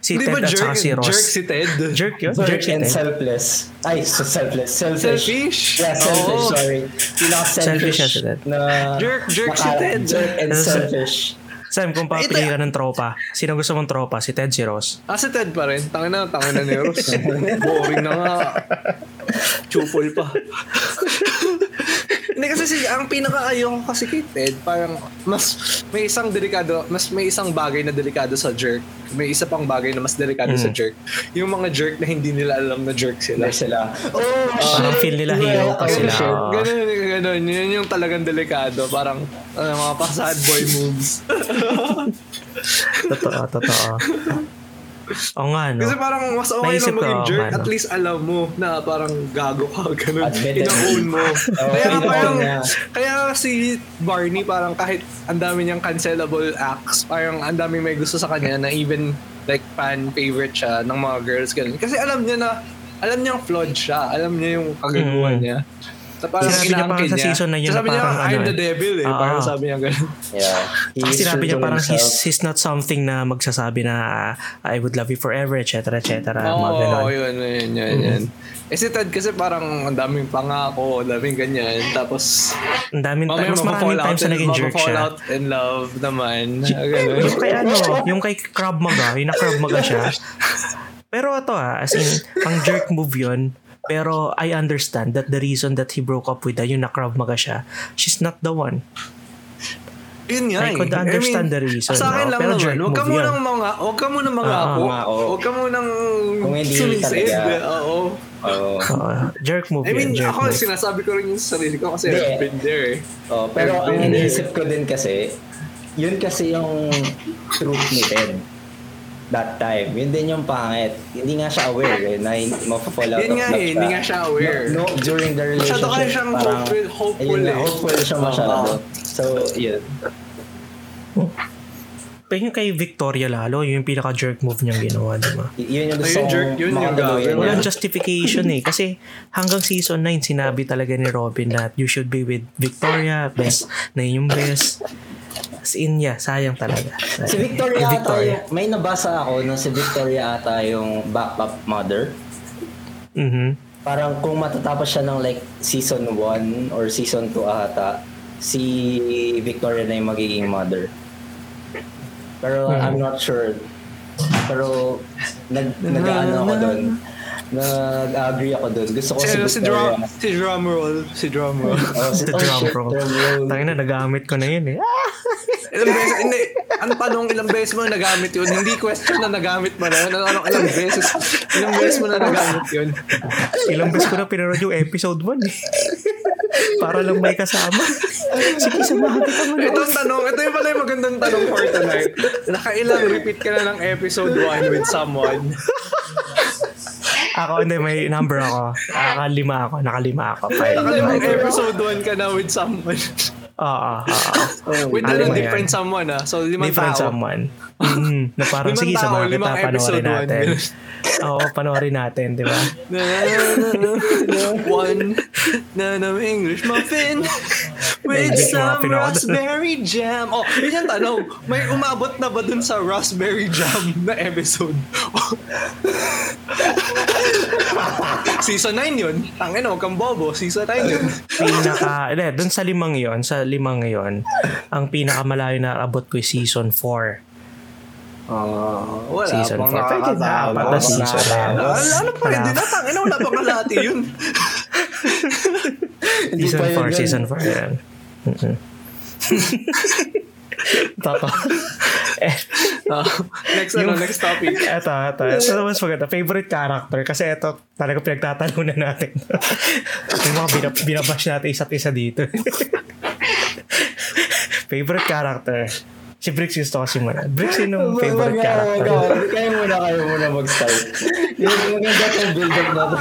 si
Di
Ted at
jerk,
saka si Ross.
jerk si Ted?
Jerk yun?
Jerk
Jerk si
and
Ted.
selfless. Ay, so selfless. Selfish.
Selfish?
Yeah, selfish.
Oo.
Sorry. Pinaka-selfish
Selfish siya si Ted.
na...
Jerk, jerk
na
si Ted.
Jerk and selfish.
Sam, kung papili ka ng tropa, sino gusto mong tropa? Si Ted, si Ross?
Ah, si Ted pa rin. Tangin na, tangin na ni Ross. Boring na nga. Chupol pa. Hindi kasi si, ang pinaka-ayaw ko kasi kay Ted, parang mas may isang delikado, mas may isang bagay na delikado sa jerk. May isa pang bagay na mas delikado sa jerk. Yung mga jerk na hindi nila alam na jerk sila.
Hindi sila. Oh,
Parang feel nila hero pa
Oh,
sila.
Ganun, ganun. Yun yung talagang delikado. Parang ano, mga pa-sad boy moves.
Totoo, totoo. Oo nga, no?
Kasi parang mas okay
Naisip
na
ko,
maging
oo,
jerk.
ano.
At least alam mo na parang gago ka. Ganun. Ina-own mo.
Oo,
kaya nga parang, kaya si Barney parang kahit ang dami niyang cancelable acts, parang ang dami may gusto sa kanya na even like fan favorite siya ng mga girls. Ganun. Kasi alam niya na, alam niyang flawed siya. Alam niya yung kagagawa
Mm.
niya. So, parang
Sinabi niya parang sa season na yun na
sabi niya,
parang
I'm
ano
the
eh.
devil eh.
Ah,
parang
ah.
sabi niya ganun.
Yeah.
Kasi sinabi niya parang he's,
himself.
he's not something na magsasabi na I would love you forever, etc. etc.
Oo, oh, yun, yun, yun, yun. Eh si Ted kasi parang ang daming pangako, ang daming ganyan. Tapos,
Ang daming,
mamaya
mas maraming times
out
na
and-
naging jerk siya.
out in love naman.
Yung kay ano, yung kay Krav Maga, yung na Krav Maga siya. Pero ito ah, as in, ang jerk move yun. Pero I understand that the reason that he broke up with her, yung na Krav Maga siya, she's not the one.
Yun
I
nga eh.
could understand the reason,
Sa akin
no?
lang
Pero
naman,
jerk
huwag ka
move
munang
yun.
mga, huwag ka munang mga
Ah,
ako.
mangako.
Huwag ka munang sumisid.
talaga.
Oo.
Oo.
Oo, jerk move
I mean,
yun, jerk
ako
move.
sinasabi ko rin yung sarili ko kasi
Hindi.
I've been there eh.
Oh, pero ang iniisip ko din kasi, yun kasi yung truth ni Ted that time. Yun din yung pangit. Hindi nga siya aware eh, na mapapall out
Yun
of
nga
love
eh, hindi nga siya aware.
No, no, during the relationship.
Masyado kasi siyang
parang,
hopeful- hopeful eh.
hopeful siya masyado.
Oo.
So, yun.
Pero yung kay Victoria lalo, yun yung pinaka-jerk move niyang ginawa, di ba?
Y- yun yung gusto
jerk, yun yung gagawin.
Walang justification eh. Kasi hanggang season 9, sinabi talaga ni Robin that you should be with Victoria, best na yun yung best. As in, yeah, sayang talaga.
Si Victoria,
Kay
ata yung, may nabasa ako na si Victoria ata yung backup mother.
Mhm.
Parang kung matatapos siya ng like season 1 or season 2 ata, si Victoria na yung magiging mother. Pero
Hmm.
I'm not sure. Pero nag nag-ano ako doon. Nag-agree ako doon. Gusto ko
Si,
si,
si, drum, si drum roll. Si drum roll.
Oh, si, oh,
drum
shit,
roll.
drum roll.
Tangina, nagamit ko na yun eh. Ah!
ilang beses, hindi, ang tanong ilang beses mo na nagamit yun, hindi question na nagamit mo na yun, ano, ano, ilang beses, ilang beses mo na nagamit yun.
Ilang beses ko na pinanood yung episode 1 eh. Para lang may kasama. Sige, samahan kita mo
Ito ang tanong, ito yung pala yung magandang tanong for tonight. Nakailang repeat ka na ng episode 1 with someone.
Ako, hindi, may number ako. Nakalima ako, nakalima ako. Five.
Nakalimang episode 1 ka na with someone.
Oo,
with
lima
different
yan.
someone ah. So, limang
Different
tao.
someone. Mm, na parang, sige,
tao,
samahan kita, panoorin natin. Oo, panoorin natin, di ba?
Na, na, na, na, one na na English muffin with some
ako.
raspberry jam. Oh, yun yung tanong. May umabot na ba dun sa raspberry jam na episode? Season 9 yun. Tangin huwag kang bobo. Season 9 yun.
Pinaka, hindi, dun sa limang yon sa limang yon ang pinakamalayo na abot ko is season 4.
Oh, wala
Season
pang
four. Pwede na, na season.
Ano, ano pwede na? Tangin wala pang kalahati yun.
Season
pa yun
4,
yun.
season 4 yan. Mhm. Toto. eh,
Ah, next ano, next topic.
Eto, eto. Ito naman mas maganda. Favorite character. Kasi ito, talaga pinagtatalunan natin. Yung mga binab binabash natin isa't isa dito. favorite character. Si Briggs gusto ko simulan. Sino
Wag-
favorite character?
Kayo muna, kayo muna mag-start. Yung maganda tong build-up na to.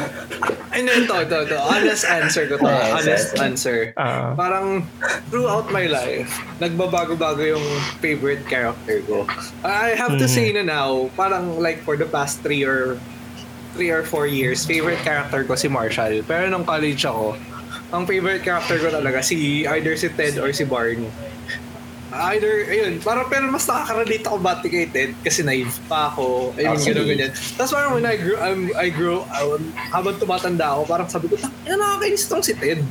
Ay, no, ito, ito, ito. Honest answer ko to.
Yes,
Honest
yes.
answer.
Ah.
Parang throughout my life, nagbabago-bago yung favorite character ko. I have to
Mhm.
say na now, parang like for the past three or three or four years, favorite character ko si Marshall. Pero nung college ako, ang favorite character ko talaga si either si Ted or si Barney. Either, ayun, parang pero mas nakaka-relate ako bati kay Ted kasi naive pa ako. I mean,
Actually.
gano'n ganyan. Tapos parang when I grew, um, I grew, um, habang tumatanda ako, parang sabi ko, "Tangina, nakakainis tong si Ted.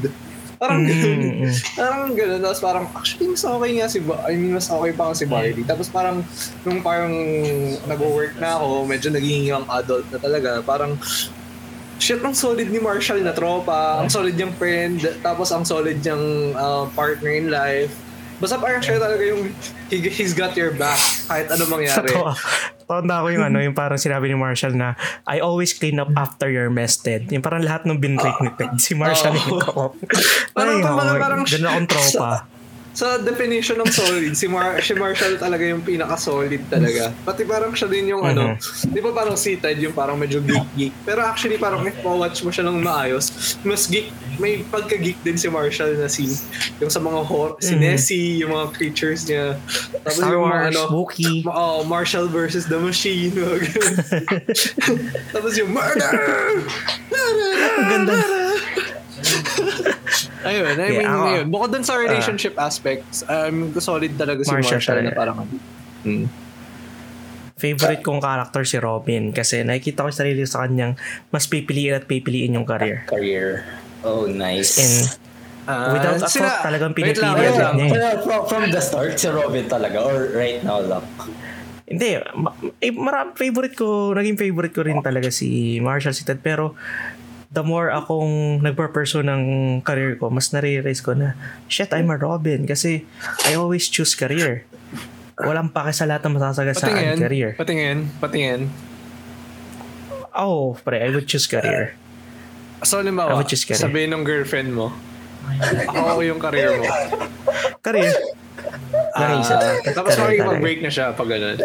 Parang gano'n.
Mm, mm.
Parang gano'n. Tapos parang, actually, mas okay nga si, Ba- I mean, mas okay pa nga si Barney. Tapos parang, nung parang nag-work na ako, medyo naging young adult na talaga, parang, shit, ang solid ni Marshall na tropa, ang solid niyang friend, tapos ang solid niyang uh, partner in life. Basta parang siya talaga yung he, he's got your back kahit ano mangyari.
Totoo. Tanda ko yung ano, yung parang sinabi ni Marshall na I always clean up after your mess, Ted. Yung parang lahat ng binrake ni Ted. Si Marshall
Oh.
yung ko.
Parang
Ay,
kumbaga,
oh,
parang-
ganun akong tropa.
Sa definition ng solid, si, Mar si Marshall talaga yung pinaka-solid talaga. Pati parang siya din yung ano, di ba parang si Ted yung parang medyo geek-geek. Pero actually parang if watch mo siya ng maayos, mas geek, may pagka-geek din si Marshall na si yung sa mga horror, si
Mhm.
Nessie, yung mga creatures niya. Tapos
Star
yung mga
Wars,
ano,
Wookiee.
ma- oh, Marshall versus the Machine. Tapos yung murder!
Ang ganda.
Ayun, I
Yeah,
mean,
ako-
yun. Bukod dun sa relationship aspects, um, solid talaga si
Marshall
Marshall, na parang mm.
Favorite kong character si Robin kasi nakikita ko sa sarili sa kanyang mas pipiliin at pipiliin yung career.
Career. Oh, nice.
And
Ah,
Without a
sila-
thought, talagang
lang,
pinipili agad
lang.
niya eh.
From, from the start, si Robin talaga or right now lang?
Hindi, ma- eh, marami, favorite ko, naging favorite ko rin talaga si Marshall si Ted, pero the more akong nagpa-pursue ng career ko, mas nare-realize ko na, shit, I'm a Robin kasi I always choose career. Walang pake sa lahat ng masasagasaan
Patingin,
career.
patingin, patingin.
Oh, pre, I would choose career.
So,
career.
sabihin ng girlfriend mo, ako yung career mo.
Career.
Ah,
Naisip.
tapos makikipag-break na siya pag gano'n.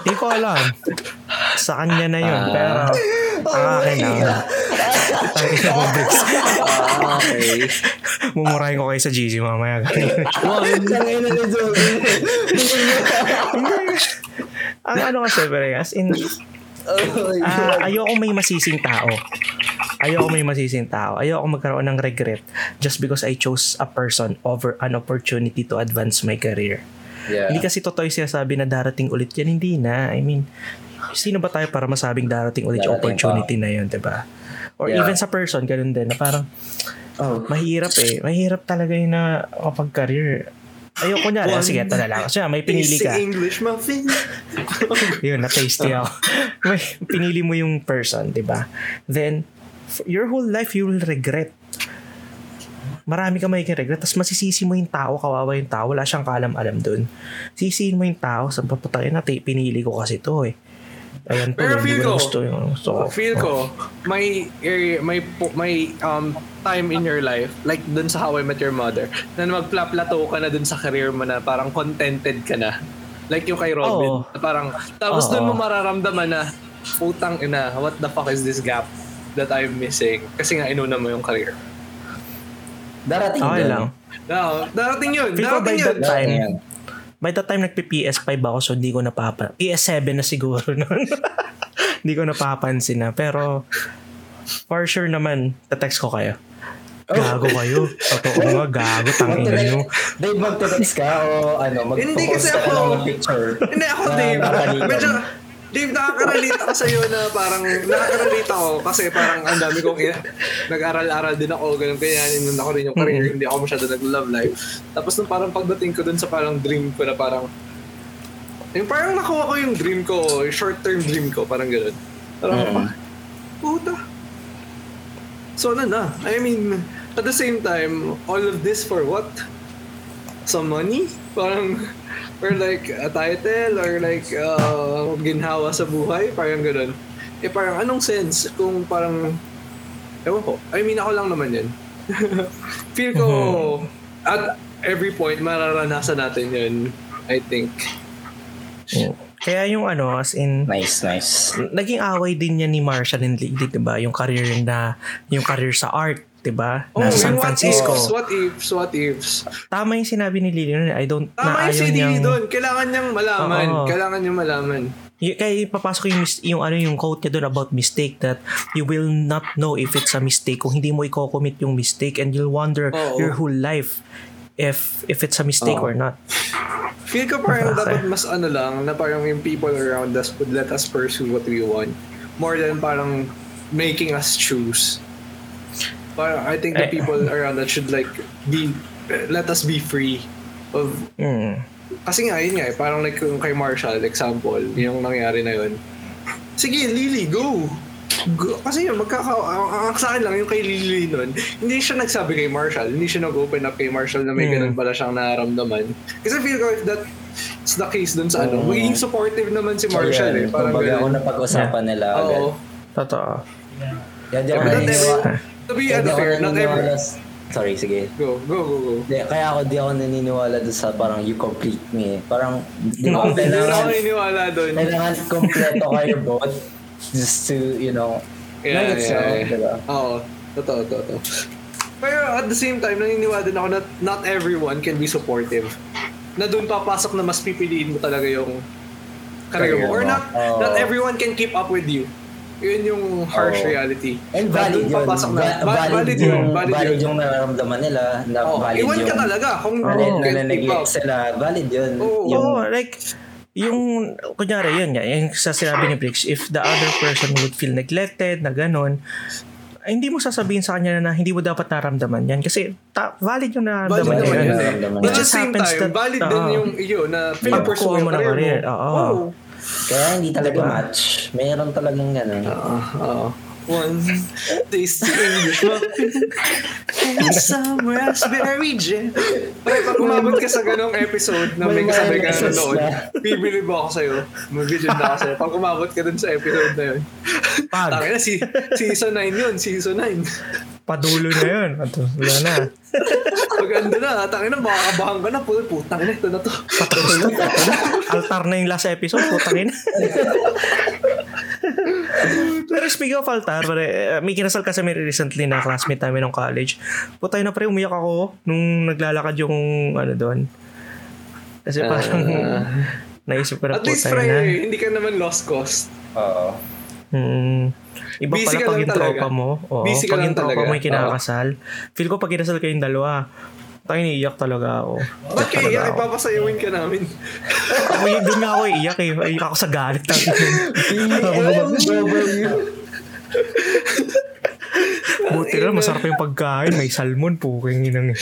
Hindi ko alam. Sa kanya na yun.
Ah.
pero, ang akin na. Mo.
Ah, okay.
Mumurahin ko kayo sa GG mamaya.
Tangay na ni Joey.
ang ano kasi, pre, as in,
Oh God.
ah, ayoko may masising tao. Ayoko may masising tao. Ayoko magkaroon ng regret just because I chose a person over an opportunity to advance my career.
Yeah.
Hindi kasi totoo yung sinasabi na darating ulit yan. Hindi na. I mean, sino ba tayo para masabing darating ulit yung
Darating
opportunity na yun, di ba? Or
Yeah.
even sa person, ganun din, na parang,
Oh.
mahirap eh. Mahirap talaga yung na kapag career. Ayoko niya.
One
Sige, ito na lang. Kasi may pinili ka.
English muffin.
Yun, na-tasty ako. may pinili mo yung person, di ba? Then, f- your whole life, you will regret. Marami ka may regret. Tapos masisisi mo yung tao, kawawa yung tao. Wala siyang kalam-alam dun. Sisihin mo yung tao, sa papatay na, "Ti, pinili ko kasi to eh. Ayan to,
Pero feel
ko gusto yung ko.
feel ko, may, eh, may, po- may um, time in your life, like dun sa How I Met Your Mother, na magpla-plateau ka na dun sa career mo na parang contented ka na. Like yung kay Robin. Na Parang, tapos
Oo.
dun mo mararamdaman na, putang ina, what the fuck is this gap that I'm missing? Kasi nga inuna mo yung career.
Darating
Okay
dun.
lang.
No, darating yun.
Feel ko by
Darating yun.
that time,
Darating yan.
by the time nagpi-PS5 ako, so hindi ko napapa... PS7 na siguro nun. hindi ko napapansin na. Pero, for sure naman, text ko kayo. Gago kayo. Totoo nga, gago. Tangin nyo.
Dave, magte-text ka o ano,
Hindi kasi
mag-post ka
ako-
ng picture.
Hindi ako,
na
Dave. Medyo, Dave, nakaka-relate ako sa'yo na parang, nakaka-relate ako kasi parang ang dami kong, ina- nag-aral-aral din ako, ganun kaya inun ako rin yung career, hindi ako masyado nag-love life. Tapos nung parang pagdating ko dun sa parang dream ko na parang, yung parang nakuha ko yung dream ko, yung short-term dream ko, parang ganun. Parang,
Mm.
ah, puta. So ano na, I mean, at the same time, all of this for what? Some money? Parang, or like a title, or like uh, ginhawa sa buhay, parang ganun. Eh parang anong sense kung parang, ewan ko, I mean ako lang naman yan. Feel ko, at every point, mararanasan natin yun, I think.
Kaya yung ano, as in,
Nice, nice.
naging away din yan ni Marshall and Lily, di ba? Yung career na, yung career sa art, di ba?
Oh,
Na San Francisco.
What ifs, what ifs, what ifs.
Tama yung sinabi ni Lily nun, I don't,
Tama
na
yung
niyang,
doon. Kailangan niyang malaman.
Oo.
Kailangan niyang malaman.
Y- kaya ipapasok yung, mis- yung ano yung quote niya doon about mistake that you will not know if it's a mistake kung hindi mo i-commit yung mistake and you'll wonder
Oo.
your whole life if if it's a mistake
Oo.
or not.
Feel ko parang
Okay.
dapat mas ano lang, na parang yung people around us would let us pursue what we want. More than parang making us choose. Parang I think the
Eh.
people around us should like be, let us be free of
Mm.
Kasi nga, yun nga eh, parang like yung kay Marshall, example, yung nangyari na yun. Sige, Lily, go! kasi yun, magkaka... Ang, ang sa akin lang, yung kay Lily nun, hindi siya nagsabi kay Marshall, hindi siya nag-open up kay Marshall na may
Hmm.
ganun pala siyang nararamdaman. Kasi feel ko if that's the case dun sa ano,
Oo.
magiging supportive naman si Marshall eh. Parang
Kumbaga kung napag-usapan nila agad.
Oo.
Totoo.
Kaya di ako
But not
naniniwala.
every- To be
kaya
unfair, not every...
Sorry, sige.
Go, go, go, go.
Di, kaya ako di ako naniniwala doon sa parang you complete me. eh. Parang di ba
Hindi na ako naniniwala dun.
kailangan kompleto kayo both just to, you know,
Yeah, yeah,
lang,
yeah.
diba?
Oo. Totoo, totoo. Pero at the same time, naniniwala din ako na not everyone can be supportive. Na doon papasok na mas pipiliin mo talaga yung career mo. Or not,
Oo.
not everyone can keep up with you. Yun yung harsh
Oo.
reality.
And
Na
valid yun.
papasok na.
Va-
Va-
valid,
valid
yun.
yun. Valid,
Valid
yun.
yung nararamdaman nila. Na
Oo.
valid
Iwan
yung,
ka talaga kung
Valid na nananeglect sila. Valid yun.
Oo.
Yung,
Oo, like, yung, kunyari, yun nga, yung sa sinabi ni Briggs, if the other person would feel neglected, na ganun, ay, hindi mo sasabihin sa kanya na hindi mo dapat naramdaman yan. Kasi ta- valid yung
Valid
nararamdaman
naman
yan.
yun eh.
It just
same
happens
time,
that,
valid din
oo.
yung yun na pinapursue
mo
career, mo.
oo.
Oo.
Kaya hindi talaga
Diba?
match. Mayroon talagang ganun.
Oo. Oo. One taste of English Somewhere raspberry jam pag umabot ka sa ganong episode na may kasabay ka na
na.
bibili ba ako sa'yo? Mag-video na ako sa'yo. Pag umabot ka dun sa episode na yun.
Pag,
Tangina, si, season 9 yun, season 9.
padulo na yun. Padulo na.
Pag ando na, tangina, baka kabahan ka na. Puto, putang ina, ito na to.
Altar na yung last episode, putangin. Pero speaking of altar, pare, eh, may kinasal kasi may recently na classmate namin ng college. Putay na pre, umiyak ako nung naglalakad yung ano doon. Kasi parang naisip ko na
At least, pre,
na.
hindi ka naman lost cost.
Oo.
Hmm. Iba
Busy
pala pag yung
talaga.
tropa mo. Oo,
Busy
pag yung tropa
talaga.
mo yung kinakasal. Feel ko pag kinasal kayong dalawa, tayo iiyak talaga ako.
Ba't kayo iyak?
ako.
Ipapasayawin ka namin.
Ako yun, doon nga ako iiyak eh. Iiyak ako sa galit. Buti na, masarap yung pagkain. May salmon po. Kaya inang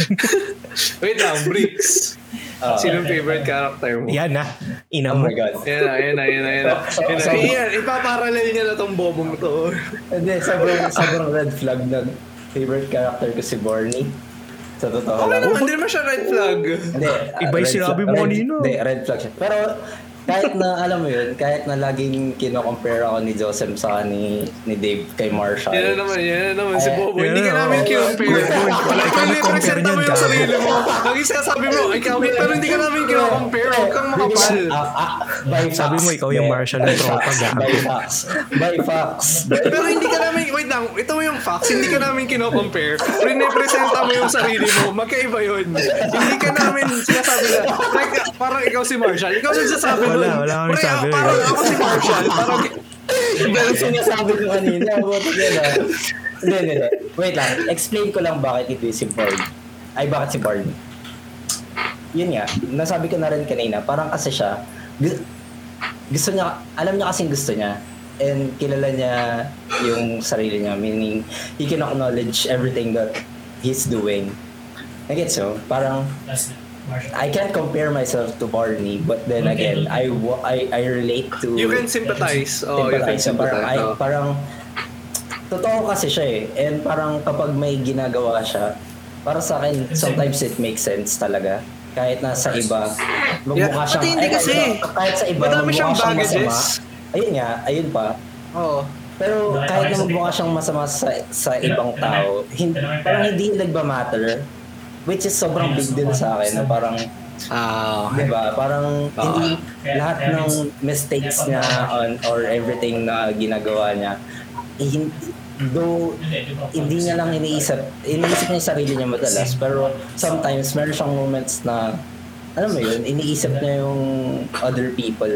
Wait lang, Bricks.
Ah.
Sino yung favorite character mo?
Yan na. Ina
Oh
mo.
my God.
Yan na, yan na, yan na, yan na. Yan na.
So-
Yan, ipaparallel niya na tong bobong to.
Hindi, sobrang, sobrang red flag na favorite character ko si Barney. Sa totoo
Okay
lang.
naman, hindi naman siya red flag.
Hindi.
Iba yung
red
sinabi
flag-
mo
red-
kanina.
Hindi, red flag siya. Pero kahit na, alam mo yun, kahit na laging kino-compare ako ni Joseph sa ni, ni Dave kay Marshall.
Yan na naman, yan na naman si Bobo. Hindi ka
na,
namin.
Wala ikaw nag-compare
mo
niyan,
yung
gago.
sarili mo. Lagi sinasabi mo, ikaw, pero hindi ka namin kinocompare. Huwag kang makapal.
Ah, ah,
Sabi mo, ikaw yung Marshall ng tropa.
By facts. By facts.
Pero hindi ka namin, wait lang, ito mo yung facts, hindi ka namin kino-compare. Rinepresenta mo yung sarili mo, magkaiba yun. Hindi ka namin sinasabi na, like, parang ikaw si Marshall. Ikaw nagsasabi
Wala, wala akong sabi.
Parang ako si Marshall. Parang,
yung sinasabi ko kanina. Buti ah. Hindi, hindi, hindi. Wait lang. Explain ko lang bakit ito si Bard. Ay, bakit si Bard. Yun nga. Nasabi ko na rin kanina. Parang kasi siya, gu- gusto niya, alam niya kasing gusto niya. And kilala niya yung sarili niya. Meaning, he can acknowledge everything that he's doing. I get so. Parang, I can't compare myself to Barney, but then again, I I, I relate to
you can sympathize. Oh, you can
sympathize. Parang,
sympathize.
ay,
Oh.
parang, totoo kasi siya eh. And parang kapag may ginagawa siya, para sa akin, sometimes it makes sense talaga. Kahit nasa iba, magmukha
Yeah,
siyang,
pati hindi
kahit
kasi.
sa- kahit sa iba,
Madami siyang baggages.
masama. Ayun nga, ayun pa.
Oo.
Pero kahit na magmukha siyang masama sa, sa ibang tao, hindi, parang hindi nagba-matter. Which is sobrang big deal sa akin na parang
Ah,
Di ba? Parang hindi lahat ng mistakes niya on or everything na ginagawa niya, eh, hin- though hindi niya lang iniisip, iniisip niya yung sarili niya madalas, pero sometimes meron siyang moments na alam mo yun, iniisip niya yung other people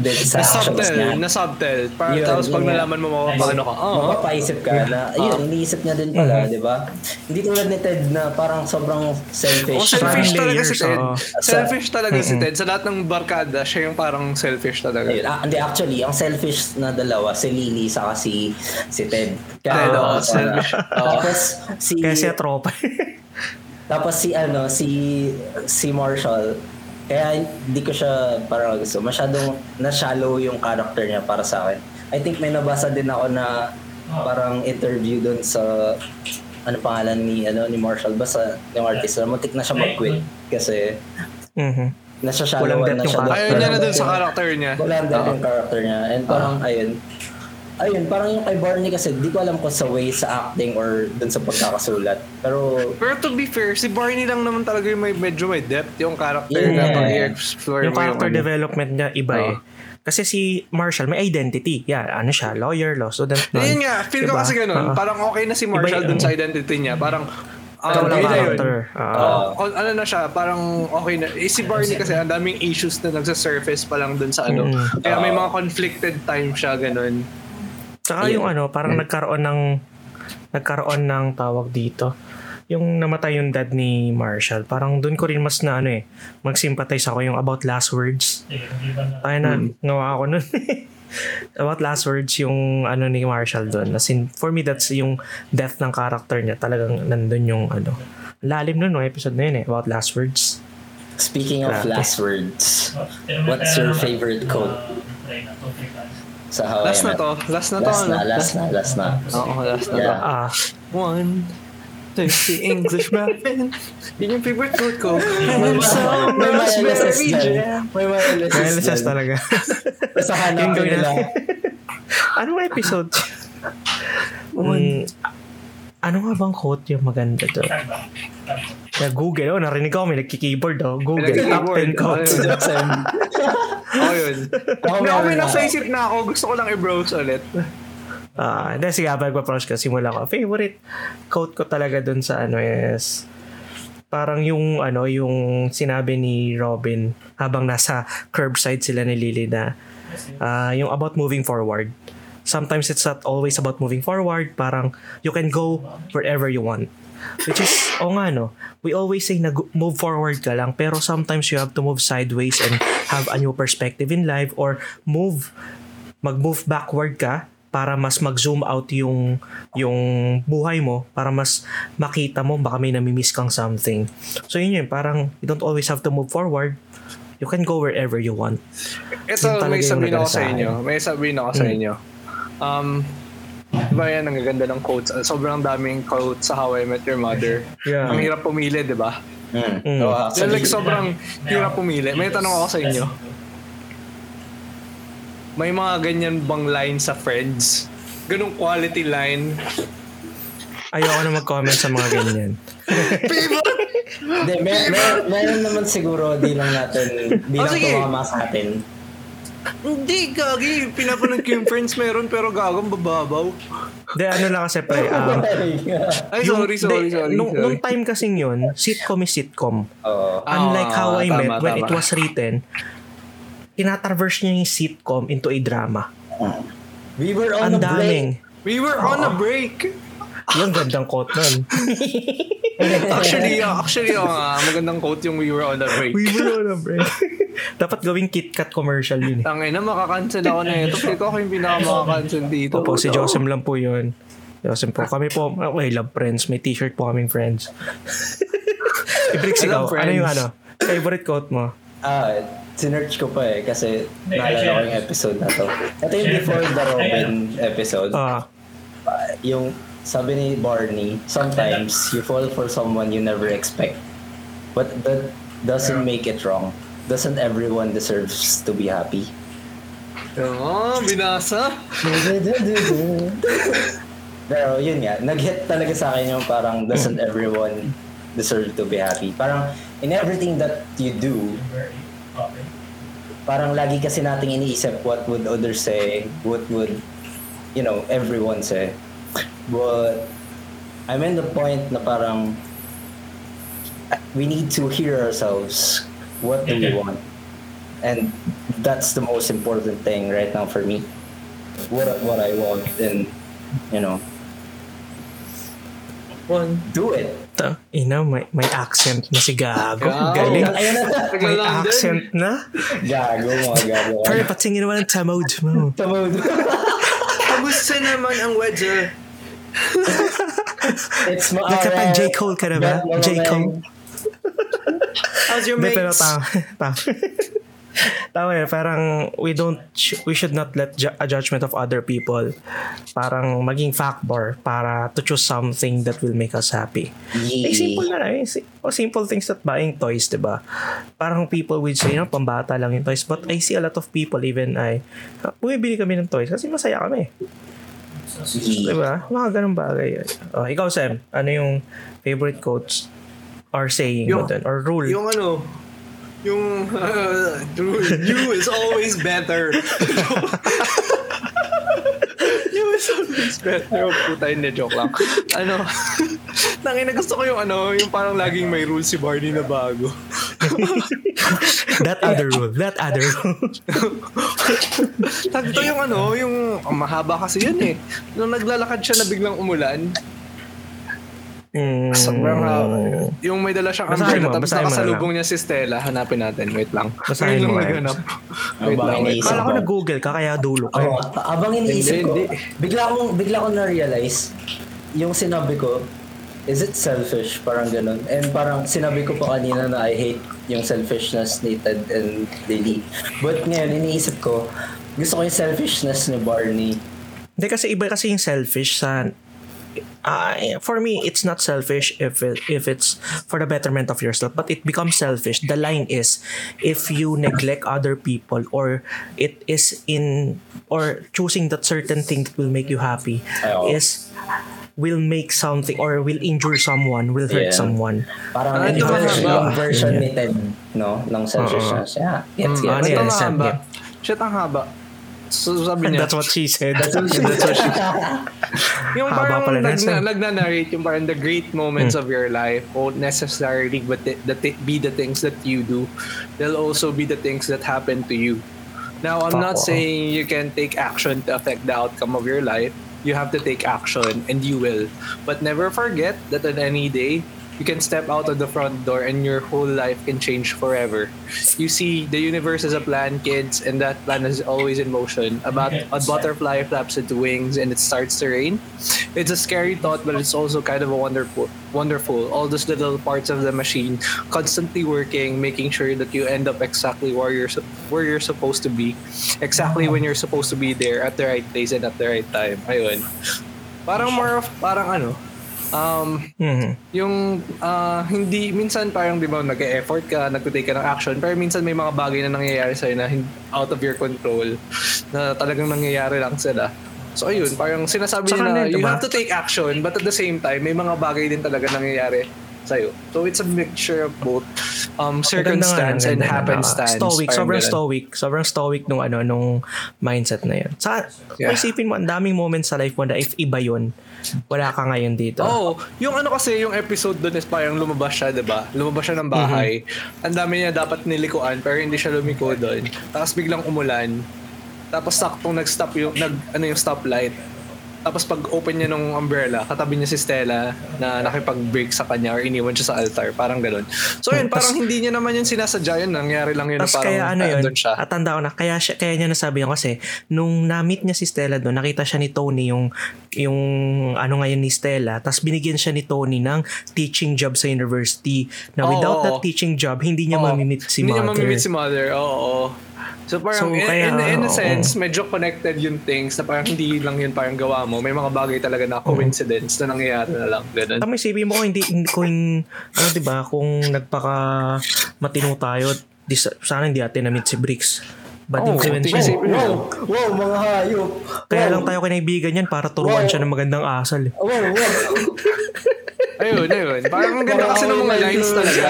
din sa actions niya.
na-subtle, na-subtle. Parang
Yun,
tapos pag
yun
nalaman mo, paano ka, oh,
Mapapaisip ka na, ayun, iniisip niya din pala, di ba? Hindi tulad ni Ted na parang sobrang selfish.
Oh, selfish talaga si Ted.
oo.
Selfish talaga si Ted. Sa lahat ng barkada, siya yung parang selfish talaga.
Ayun. Ah, hindi, actually, ang selfish na dalawa, si Lily saka si, si Ted.
Ted, oo,
ah,
selfish. Oo.
Tapos, si,
Kaya siya tropa.
tapos si, ano, si, si Marshall, kaya hindi ko siya parang gusto. Masyadong na-shallow yung character niya para sa akin. I think may nabasa din ako na parang interview doon sa ano pangalan ni ano ni Marshall basta yung artist na muntik na siya mag-quit kasi
Mhm.
nasa
Walang depth
na
yung
siya.
character.
Ayaw niya na dun sa character niya.
Wala ang depth yung character niya. And parang ayun. Ayun, parang yung kay Barney kasi di ko alam kung sa way sa acting or dun sa pagkakasulat. Pero
Pero to be fair, si Barney lang naman talaga yung may, medyo may depth yung character
Yeah.
na pag-i-explore
Yung
mo
character
ano.
development niya iba
Oo.
eh. Kasi si Marshall may identity. Yeah, ano siya, lawyer, law student.
Yun nga, feel ko
Diba?
kasi ganun.
Oo.
Parang okay na si Marshall dun sa identity niya. Parang, ah,
lang
yun na
character.
Oo, kung ano na siya, parang okay na. Eh, si Barney kasi ang daming issues na nagsa-surface pa lang dun sa ano.
Mm.
Kaya may mga conflicted time siya, ganun.
Tsaka yung ano, parang
Hmm.
nagkaroon ng nagkaroon ng tawag dito. Yung namatay yung dad ni Marshall, parang doon ko rin mas na ano eh, mag-sympathize ako yung about last words. Ay na,
Hmm.
ngawa ako nun. about last words yung ano ni Marshall doon. As in, for me, that's yung death ng character niya. Talagang nandun yung ano. Lalim nun, no, episode na yun eh, about last words.
speaking of
Grabe.
last words, what's your favorite quote sa How
Last na to. Last na to.
Last
ano?
na, last na, last na.
Oo, last na to.
Ah,
One, thirsty English muffin. Yun yung favorite quote ko. And so
May
much
mga LSS
very jam.
May mga LSS
LSS talaga.
Basta hanapin nila.
Anong episode? Mm, ano nga bang quote yung maganda to? Google, oh, narinig ko, may nagki-keyboard, oh. Google, top 10 quotes.
Oo yun.
Ako
May ako may nasa
ako.
isip na ako. Gusto ko lang i-browse ulit.
Ah, hindi, sige, habang nagpa-approach ka, simula ko. Favorite quote ko talaga dun sa ano is, parang yung ano, yung sinabi ni Robin habang nasa curbside sila ni Lily na ah, yung about moving forward. Sometimes it's not always about moving forward. Parang you can go wherever you want. Which is, o nga no, we always say na move forward ka lang, pero sometimes you have to move sideways and have a new perspective in life or move, mag-move backward ka para mas mag-zoom out yung yung buhay mo para mas makita mo baka may namimiss kang something. So yun yun, parang you don't always have to move forward. You can go wherever you want.
Ito, may sabihin ako sa
sa
inyo. May sabihin ako sa
Mm.
inyo. Um, diba yan, ang gaganda ng quotes. Sobrang daming quotes sa How I Met Your Mother.
Yeah.
Ang hirap pumili, di ba?
Mm.
Mm.
Oo,
Yan,
actually,
like, sobrang hirap pumili. May tanong ako sa inyo. May mga ganyan bang line sa Friends? Ganong quality line?
Ayoko na mag-comment sa mga ganyan.
Hindi, may, may, meron naman siguro di lang natin, di
Oh,
lang
sige.
tumama sa atin.
Hindi, gagi. Pinapanood ko yung Friends meron pero gagong bababaw.
Hindi, ano lang kasi pre, um,
Ay,
yung-
sorry, sorry,
di-
sorry.
Nung,
sorry.
nung time kasing yun, sitcom is sitcom.
Oo.
Unlike How I
Ah,
Met,
tama,
when
tama.
it was written, tinatraverse niya yung sitcom into a drama.
We were on
Ang
a break.
daming.
We were on a break.
Yung gandang quote nun.
Actually, uh, actually, uh, nga, magandang quote yung we were on a break.
We were on a break. Dapat gawing KitKat commercial yun eh.
Tangin na, makakancel ako na ito. Ko ako yung pinaka makakancel dito.
Opo, si Josem lang po yun. Josem po. Kami po, okay, love friends. May t-shirt po kaming friends. Ibrix
I
ikaw,
love
ano yung ano? Favorite quote mo?
Ah, sinerch ko pa eh kasi naalala ko yung episode na to. Ito yung before the Robin episode.
Ah,
Ah, yung sabi ni Barney, sometimes you fall for someone you never expect. But that doesn't make it wrong. Doesn't everyone deserves to be happy?
Oh, binasa.
Pero yun nga, nag-hit talaga sa akin yung parang doesn't everyone deserve to be happy. Parang in everything that you do, parang lagi kasi nating iniisip what would others say, what would, you know, everyone say. But I'm in the point na parang we need to hear ourselves. What do we want? And that's the most important thing right now for me. What what I want and you know,
One.
do it.
ta, ina, may, may accent na si Gago.
Gago.
Galing. May accent na.
Gago mga gago.
Pero patingin naman ang tamod mo.
Tamod.
Kamusta naman ang weather?
It's ma
Nagkapag J. Cole ka na ba? J. Cole.
How's your mates?
pero tama. tama. Tama yun, parang we don't, we should not let ju- a judgment of other people parang maging factor para to choose something that will make us happy. Eh, simple na lang. eh. Si- o simple things that buying toys, di ba? Parang people would say, no, pambata lang yung toys. But I see a lot of people, even I, ah, bumibili kami ng toys kasi masaya kami. Di ba? Mga ganun bagay. yun. Oh, ikaw, Sam, ano yung favorite quotes or saying mo
Yung-
dun? Or rule?
Yung ano, yung uh, you is always better. you is always better. Oh, puta, hindi, joke lang. Ano, tangina gusto ko yung ano, yung parang laging may rule si Barney na bago.
that other rule. That other rule.
Tagto yung ano, yung oh, mahaba kasi yun eh. Nung naglalakad siya na biglang umulan,
Mm,
sobrang uh, yung may dala siyang umbrella
mo,
tapos nakasalubong niya si Stella. Hanapin natin. Wait lang.
Basahin mo,
naghanap. Wait lang. Wait.
Kala ko nag-google ka, kaya dulo ka.
Oo, habang iniisip ko,
hindi.
bigla akong, bigla akong na-realize, yung sinabi ko, is it selfish? Parang ganun. And parang sinabi ko pa kanina na I hate yung selfishness ni Ted and Lily. But ngayon, iniisip ko, gusto ko yung selfishness ni Barney.
Hindi kasi iba kasi yung selfish sa Ah, for me it's not selfish if it, if it's for the betterment of yourself but it becomes selfish the line is if you neglect other people or it is in or choosing that certain thing that will make you happy
Oo.
is will make something or will injure someone will hurt
Yeah.
someone
Parang yung,
ito
version, yung version ni Ted, no? Ng selfishness. Yeah, gets,
Mm,
gets.
ano
Ito
yan, yeah.
Shit, ang haba. So, sabi niya,
that's what she said
That's what she yung
Haba
parang
pala na,
nag,
Sam.
nagnanarrate yung parang the great moments of your life won't necessarily but the, the, be the things that you do. They'll also be the things that happen to you. Now, I'm not saying you can take action to affect the outcome of your life. You have to take action and you will. But never forget that on any day, you can step out of the front door and your whole life can change forever. You see, the universe is a plan, kids, and that plan is always in motion. About a butterfly flaps its wings and it starts to rain. It's a scary thought, but it's also kind of a wonderful, wonderful. All those little parts of the machine constantly working, making sure that you end up exactly where you're where you're supposed to be, exactly when you're supposed to be there at the right place and at the right time. Ayun. Parang more of parang ano, um,
Mhm.
yung ah, hindi minsan parang 'di ba nag-effort ka, nagte-take ka ng action, pero minsan may mga bagay na nangyayari sa'yo na out of your control na talagang nangyayari lang sila. So ayun, parang sinasabi niya na
ano,
you
diba?
have to take action but at the same time may mga bagay din talaga nangyayari sa'yo. So it's a mixture of both um, circumstance and happenstance.
Stoic, sobrang
ganun.
stoic. Sobrang stoic nung ano nung mindset na yun. Sa
Yeah.
isipin mo ang daming moments sa life mo na if iba yun, wala ka ngayon dito.
Oo. yung ano kasi, yung episode doon is parang lumabas siya, di ba? Lumabas siya ng bahay. Ang dami niya dapat nilikuan, pero hindi siya lumiko doon. Tapos biglang umulan. Tapos saktong nag-stop yung, nag, ano yung stoplight. Tapos pag open niya ng umbrella, katabi niya si Stella na nakipag-break sa kanya or iniwan siya sa altar. Parang ganun. So yun,
Tas-
parang hindi niya naman yun sinasadya yun. Nangyari lang yun na parang
kaya ano yun,
andun siya.
at tanda ko na, kaya, siya, kaya niya nasabi yun kasi, nung na-meet niya si Stella doon, nakita siya ni Tony yung, yung ano ngayon ni Stella, tapos binigyan siya ni Tony ng teaching job sa university, na
Oo,
without
oo.
that teaching job, hindi niya
Oo.
mamimit si
Hindi niya
mother.
mamimit si mother. Oo. oo. So parang
So,
in,
kaya,
in, in a
oo.
sense, medyo connected yung things na parang hindi lang yun parang gawa mo. May mga bagay talaga na coincidence na nangyayari na lang. Ganun.
Tama isipin mo kung hindi, hindi kung, ano diba, kung nagpaka matino tayo, di, sana hindi atin na-meet si Briggs. Bad
Oo,
influence yun.
si-
Wow, wow, mga hayop.
Kaya
wow.
lang tayo kinaibigan yan para turuan
Wow.
siya ng magandang asal. eh.
Wow, wow.
Ayun, ayun. Parang ang ganda kasi ng mga lines talaga.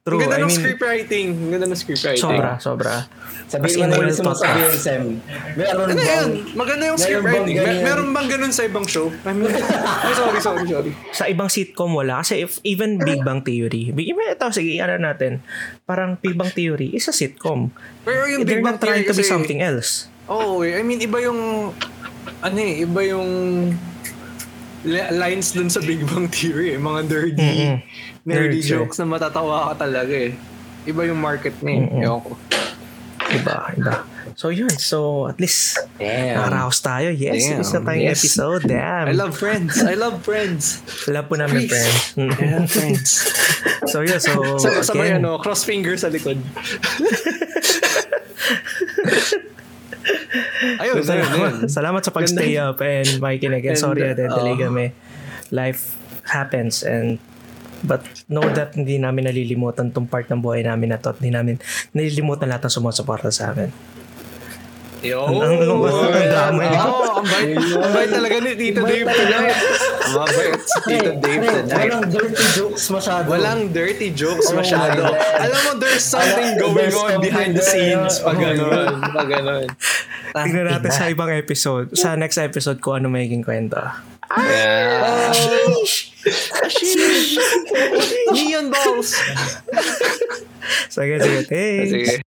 Ang
True,
ganda
I
ng
mean,
scriptwriting. Ang ganda ng scriptwriting.
sobra, sobra.
Sabihin mo na yung
well
gusto mo
thought out.
sabihin, Sam. Meron
Ano
bang...
yun? Maganda yung
Meron
scriptwriting.
bang
Mer- meron bang ganun sa ibang show? I mean, sorry, sorry, sorry.
Sa ibang sitcom wala. Kasi if even Big Bang Theory, Big, ito, sige, ano natin, parang Big Bang Theory is a sitcom.
Pero yung Big
They're
Bang
not trying
Theory
to be something else.
Oo, eh. I mean, iba yung... Ano eh, iba yung lines dun sa Big Bang Theory eh. Mga nerdy,
Mm-mm.
nerdy
Nerds, eh.
jokes na matatawa ka talaga eh. Iba yung market niya eh.
Mm-mm.
Ewan ko.
Iba, iba. So yun, so at least
Damn.
nakaraos tayo. Yes,
Damn,
isa tayong
yes.
episode. Damn.
I love friends. I love friends.
Love po namin, friends. Mm.
I love friends.
so yun, so
sabay
again,
ano, cross finger sa likod. Ayun, ayun, ayun.
salamat, salamat sa pag-stay up and makikinig. And sorry, uh, delay
oh.
kami. Life happens and but know that hindi namin nalilimutan tong part ng buhay namin na to at hindi namin nalilimutan lahat ng sumusuporta sa amin.
Yo!
Ang- ang- ang- ang drama yun.
Oo, ang bait. Ang bait talaga ni Tito
Bait
Dave tonight. Ang mabait si Tito Dave tonight.
walang dirty jokes masyado.
Walang dirty jokes
Oh
masyado. Alam mo, there's something going
there's
on behind the scenes pag
Oh my
gano'n. Pag gano'n.
Tingnan natin sa ibang episode. Sa next episode ko ano magiging kwento.
Yeah. Neon balls!
Sige, sige. Thanks.
Sige.